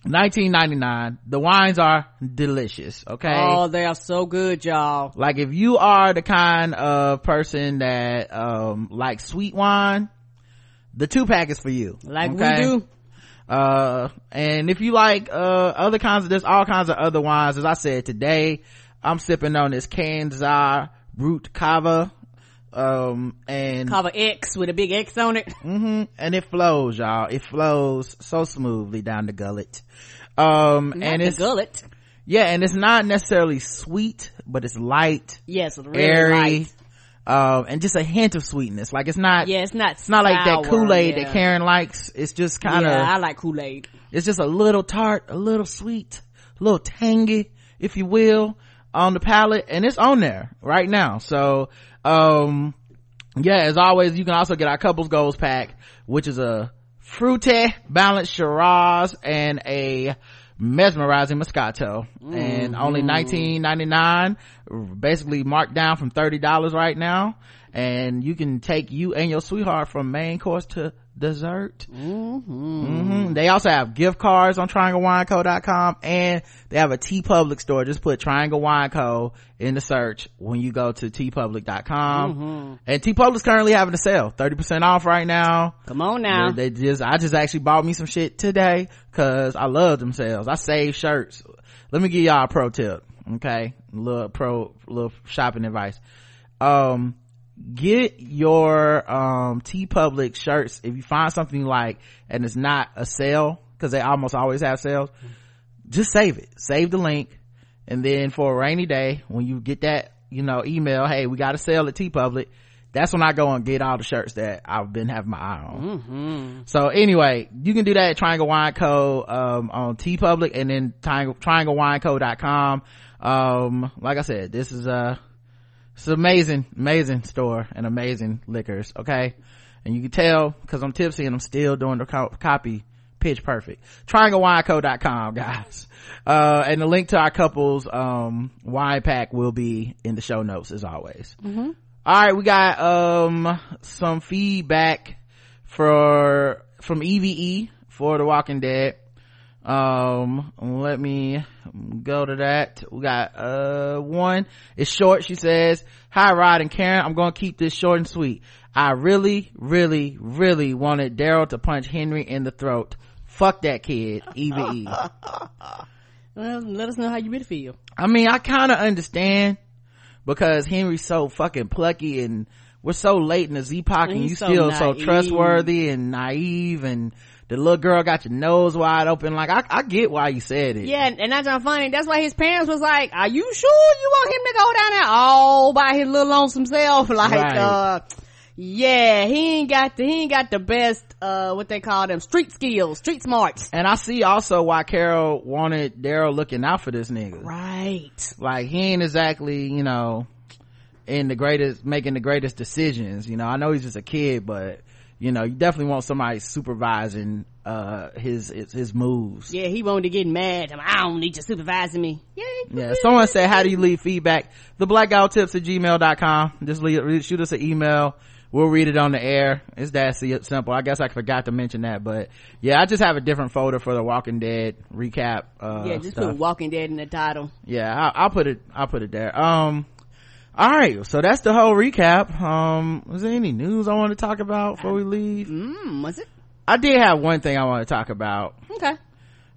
A: 19.99. The wines are delicious. Okay.
C: Oh, they are so good, y'all.
A: Like if you are the kind of person that, um, likes sweet wine, the two pack is for you.
C: Like
A: okay?
C: we do.
A: uh and if you like uh other kinds of there's all kinds of other wines as i said today i'm sipping on this kanzar brut cava um and
C: Cover X with a big X on it.
A: mm-hmm, and it flows y'all it flows so smoothly down the gullet um
C: Not
A: and
C: the
A: it's
C: gullet.
A: yeah and it's not necessarily sweet but it's light
C: Yes, it's really
A: airy
C: light.
A: um and just a hint of sweetness like it's not
C: Yeah, it's not.
A: it's not like that kool-aid
C: yeah.
A: that karen likes it's just kind of
C: Yeah, I like Kool Aid.
A: it's just a little tart, a little sweet, a little tangy, if you will. on the palate and it's on there right now. So, um, yeah, as always, you can also get our couples goals pack, which is a fruity balanced Shiraz and a mesmerizing Moscato and only nineteen ninety nine, basically marked down from $30 right now. And you can take you and your sweetheart from main course to dessert. Mm-hmm. They also have gift cards on trianglewineco.com and they have a TeePublic store. Just put Triangle Wine Co. in the search when you go to teepublic.com.
C: Mm-hmm.
A: And TeePublic's currently having a sale, 30% off right now.
C: Come on now.
A: They, they just, I just actually bought me some shit today cause I love them sales. I save shirts. Let me give y'all a pro tip. Okay. A Little pro, little shopping advice. Um, get your um TeePublic shirts if you find something you like and it's not a sale because they almost always have sales. Just save it. Save the link, and then for a rainy day when you get that you know email, hey, we got a sale at TeePublic. That's when I go and get all the shirts that I've been having my eye on.
C: Mm-hmm.
A: So anyway, you can do that at Triangle Wine Co. Um, on TeePublic and then triangle, trianglewineco.com. Um, like I said, this is a, it's an amazing, amazing store and amazing liquors. Okay. And you can tell cause I'm tipsy and I'm still doing the co- copy pitch perfect. Trianglewineco.com guys. Uh, and the link to our couples, um, wine pack will be in the show notes as always.
C: Mm-hmm.
A: All right, we got um some feedback for from EVE for The Walking Dead. Um, let me go to that. We got uh one. It's short. She says, "Hi Rod and Karen. I'm to keep this short and sweet. I really, really, really wanted Daryl to punch Henry in the throat. Fuck that kid, EVE."
C: Well, let us know how you really feel.
A: I mean, I kind of understand because Henry's so fucking plucky and we're so late in the Z-Pac and
C: He's
A: you
C: so
A: still so trustworthy and naive and the little girl got your nose wide open. Like, I, I get why you said it.
C: Yeah, and, that's not funny. That's why his parents was like, "Are you sure you want him to go down there all by his little lonesome self?" Like,
A: Right.
C: uh, yeah, he ain't got the he ain't got the best uh what they call them street skills, street smarts.
A: And I see also why Carol wanted Daryl looking out for this nigga.
C: Right.
A: Like, he ain't exactly, you know, in the greatest, making the greatest decisions. You know, I know he's just a kid, but, you know, you definitely want somebody supervising, uh, his, his, his moves.
C: Yeah, he wanted to get mad. I'm, I don't need you supervising me. Yeah.
A: Yeah, someone said, how do you leave feedback? The blackout tips at gmail.com. Just leave, shoot us an email. We'll read it on the air. It's that simple. I guess I forgot to mention that, but yeah, I just have a different folder for the Walking Dead recap. Uh,
C: yeah, just
A: stuff.
C: put Walking Dead in the title.
A: Yeah, I'll, I'll put it, I'll put it there. Um, all right. So that's the whole recap. Um, was there any news I want to talk about before we leave?
C: Mm, was it?
A: I did have one thing I want to talk about.
C: Okay.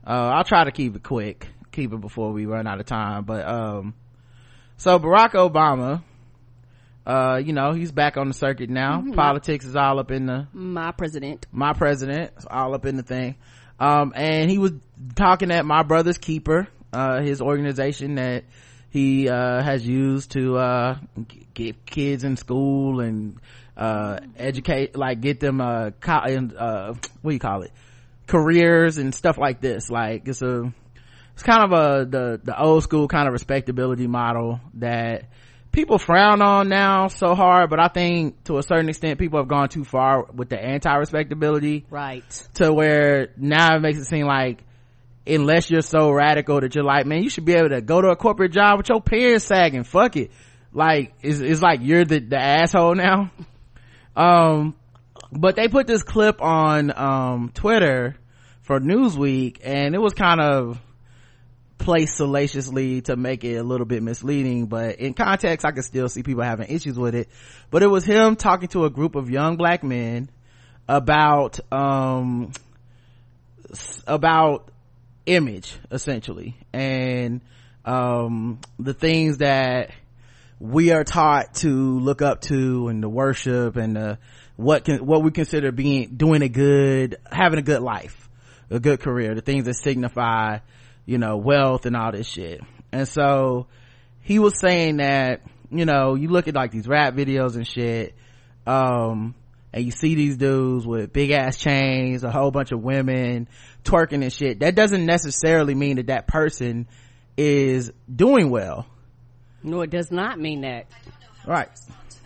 A: Uh, I'll try to keep it quick, keep it before we run out of time. But, um, so Barack Obama, uh, you know, he's back on the circuit now.
C: Mhm.
A: Politics is all up in the,
C: My president.
A: my president, it's all up in the thing. Um, and he was talking at my brother's keeper, uh, his organization that he, uh, has used to, uh, get kids in school and, uh, educate, like get them, uh, co- uh, what do you call it? Careers and stuff like this. Like it's a, it's kind of a, the, the old school kind of respectability model that people frown on now so hard, but I think to a certain extent people have gone too far with the anti-respectability
C: Right.
A: to where now it makes it seem like unless you're so radical that you're like, man, you should be able to go to a corporate job with your pants sagging. Fuck it. Like, it's, it's like you're the, the asshole now. Um, but they put this clip on, um, Twitter for Newsweek and it was kind of placed salaciously to make it a little bit misleading, but in context, I could still see people having issues with it. But it was him talking to a group of young black men about, um, about image essentially and, um, the things that we are taught to look up to and to worship and, uh, what can, what we consider being, doing a good, having a good life, a good career, the things that signify, you know, wealth and all this shit. And so he was saying that, you know, you look at like these rap videos and shit, um, and you see these dudes with big ass chains, a whole bunch of women twerking and shit. That doesn't necessarily mean that that person is doing well
C: No, it does not mean that.
A: Right.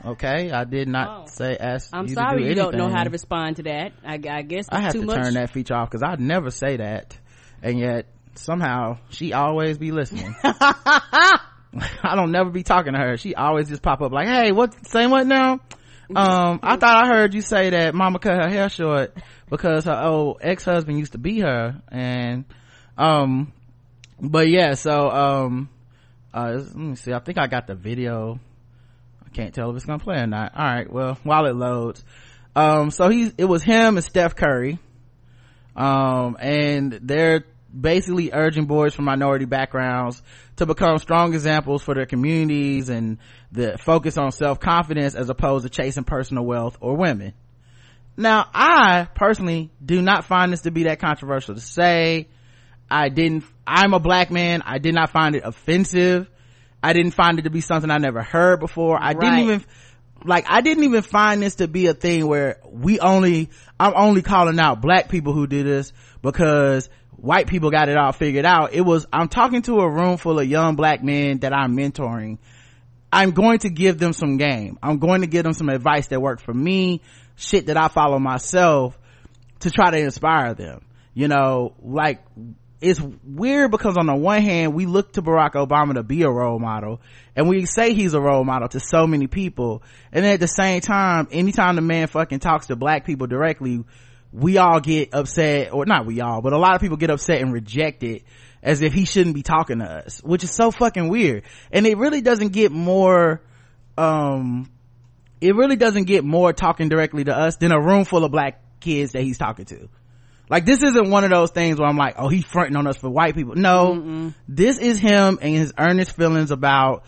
A: Okay. I did not say ask.
C: I'm
A: you
C: sorry
A: do
C: you don't know how to respond to that. I, I guess
A: I have to
C: much.
A: turn that feature off because I'd never say that, and yet somehow she always be listening. I don't never be talking to her. She always just pop up like, "Hey, what? Saying what now?" Um, I thought I heard you say that Mama cut her hair short because her old ex husband used to be her, and um, but yeah. So um, uh, let me see. I think I got the video. I can't tell if it's gonna play or not. All right. Well, while it loads, um, so he it was him and Steph Curry, um, and they're basically urging boys from minority backgrounds to become strong examples for their communities and the focus on self-confidence as opposed to chasing personal wealth or women. Now, I personally do not find this to be that controversial to say. I didn't, I'm a black man. I did not find it offensive. I didn't find it to be something I never heard before. I
C: Right.
A: didn't even, like, I didn't even find this to be a thing where we only, I'm only calling out black people who do this because white people got it all figured out. It was, I'm talking to a room full of young black men that I'm mentoring. I'm going to give them some game. I'm going to give them some advice that worked for me, shit that I follow myself to try to inspire them. You know, like, it's weird because on the one hand, we look to Barack Obama to be a role model and we say he's a role model to so many people. And then at the same time, anytime the man fucking talks to black people directly, we all get upset, or not we all, but a lot of people get upset and reject it as if he shouldn't be talking to us, which is so fucking weird. And it really doesn't get more, um, it really doesn't get more talking directly to us than a room full of black kids that he's talking to. Like this isn't one of those things where I'm like, oh, he's fronting on us for white people. No, this is him and his earnest feelings about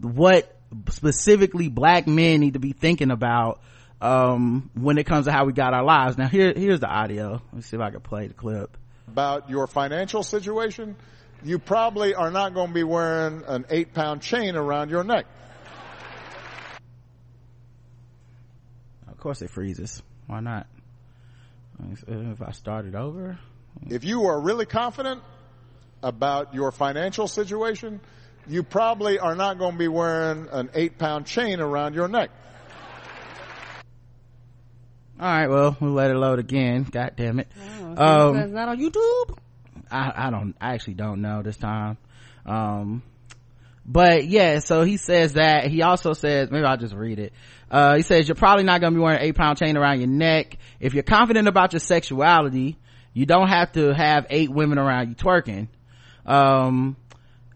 A: what specifically black men need to be thinking about um when it comes to how we got our lives now here here's the audio let's see if i can play the clip
K: about your financial situation, you probably are not going to be wearing an eight pound chain around your neck.
A: Of course it freezes why not if i start it over
K: If you are really confident about your financial situation, you probably are not going to be wearing an eight pound chain around your neck.
A: all right well we'll let it load again god damn it
C: It's
A: um
C: not on YouTube.
A: I, I don't I actually don't know this time. Um but yeah, so he says that he also says maybe I'll just read it. Uh he says you're probably not gonna be wearing an eight pound chain around your neck. If you're confident about your sexuality, you don't have to have eight women around you twerking. Um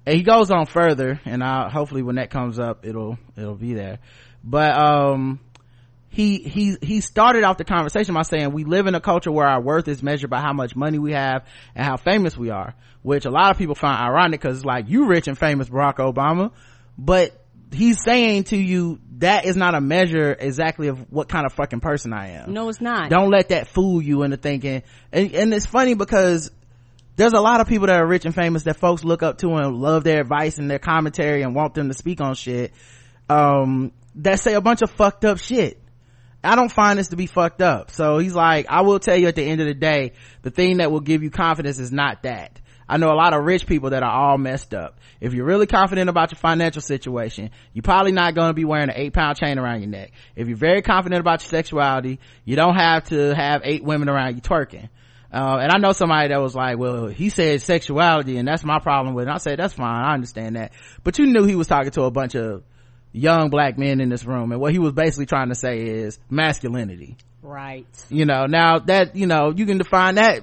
A: and he goes on further and I hopefully when that comes up it'll it'll be there. But um he he he started off the conversation by saying we live in a culture where our worth is measured by how much money we have and how famous we are which a lot of people find ironic because it's like you rich and famous barack obama but he's saying to you that is not a measure exactly of what kind of fucking person i am
C: No, it's not.
A: don't let that fool you into thinking and, and it's funny because there's a lot of people that are rich and famous that folks look up to and love their advice and their commentary and want them to speak on shit um that say a bunch of fucked up shit I don't find this to be fucked up. So he's like, I will tell you at the end of the day, the thing that will give you confidence is not that. I know a lot of rich people that are all messed up. If you're really confident about your financial situation, you're probably not going to be wearing an eight pound chain around your neck. If you're very confident about your sexuality, you don't have to have eight women around you twerking. Uh, and I know somebody that was like, well, he said sexuality and that's my problem with it. And I said, that's fine. I understand that. But you knew he was talking to a bunch of young black men in this room. And what he was basically trying to say is masculinity.
C: Right.
A: You know, now that, you know, you can define that.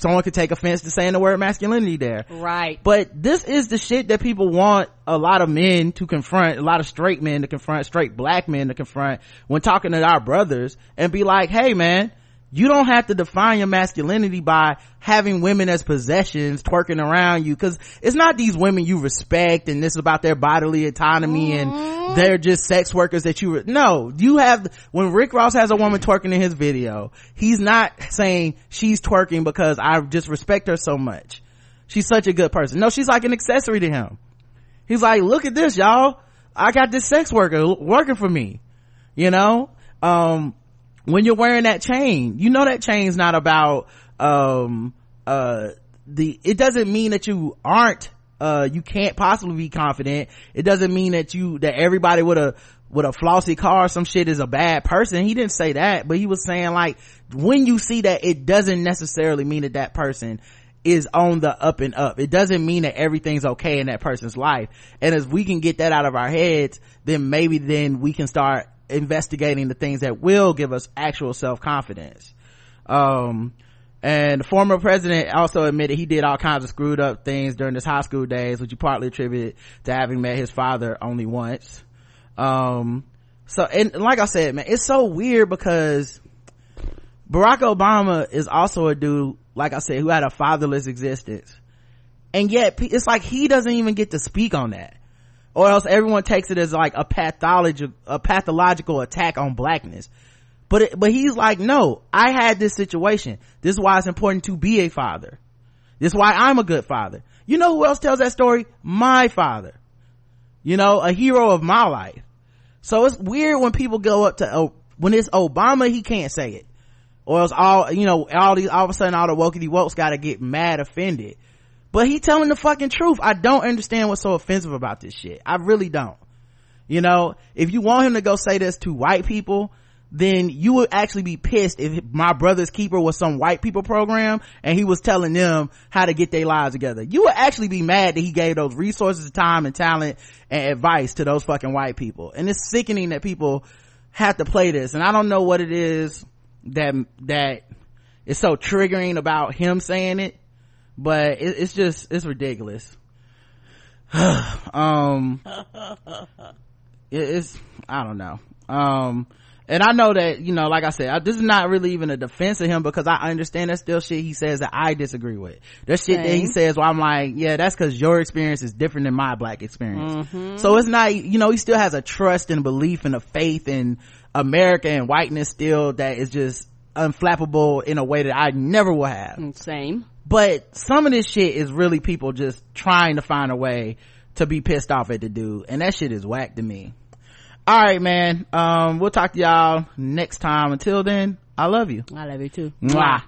A: Someone could take offense to saying the word masculinity there.
C: Right.
A: But this is the shit that people want a lot of men to confront, a lot of straight men to confront, straight black men to confront when talking to our brothers and be like, hey man, you don't have to define your masculinity by having women as possessions twerking around you because it's not these women you respect and this is about their bodily autonomy and they're just sex workers that you re- no you have when rick ross has a woman twerking in his video he's not saying she's twerking because i just respect her so much. She's such a good person. No she's like an accessory to him. He's like look at this y'all. I got this sex worker working for me. You know? Um when you're wearing that chain you know that chain's not about um uh the it doesn't mean that you aren't uh you can't possibly be confident it doesn't mean that you that everybody with a with a flossy car some shit is a bad person he didn't say that but he was saying like when you see that it doesn't necessarily mean that that person is on the up and up. It doesn't mean that everything's okay in that person's life. And as we can get that out of our heads, then maybe then we can start investigating the things that will give us actual self-confidence. Um, and the former president also admitted he did all kinds of screwed up things during his high school days, which he partly attributed to having met his father only once. Um, so, and like I said, man, it's so weird because Barack Obama is also a dude, like I said, who had a fatherless existence. And yet, it's like he doesn't even get to speak on that. Or else everyone takes it as like a pathological, a pathological attack on blackness. But, it, but he's like, no, I had this situation. This is why it's important to be a father. This is why I'm a good father. You know who else tells that story? My father. You know, a hero of my life. So it's weird when people go up to, oh, when it's Obama, he can't say it or else all you know all these all of a sudden all the wokey wokes gotta get mad offended but he telling the fucking truth i don't understand what's so offensive about this shit i really don't you know if you want him to go say this to white people then you would actually be pissed if my brother's keeper was some white people program and he was telling them how to get their lives together. You would actually be mad that he gave those resources, time and talent and advice to those fucking white people. And it's sickening that people have to play this. And I don't know what it is that that is so triggering about him saying it but it, it's just it's ridiculous um it, it's i don't know um and I know that, you know, like I said, I, this is not really even a defense of him because I understand that's still shit he says that I disagree with. that shit that he says where I'm like, yeah, that's cause your experience is different than my black experience. Mm-hmm. So it's not, you know, he still has a trust and belief and a faith in America and whiteness still that is just unflappable in a way that I never will have.
C: Same.
A: But some of this shit is really people just trying to find a way to be pissed off at the dude. And that shit is whack to me. All right, man. Um, we'll talk to y'all next time. Until then, I love you.
C: I love you too.
A: Mwah.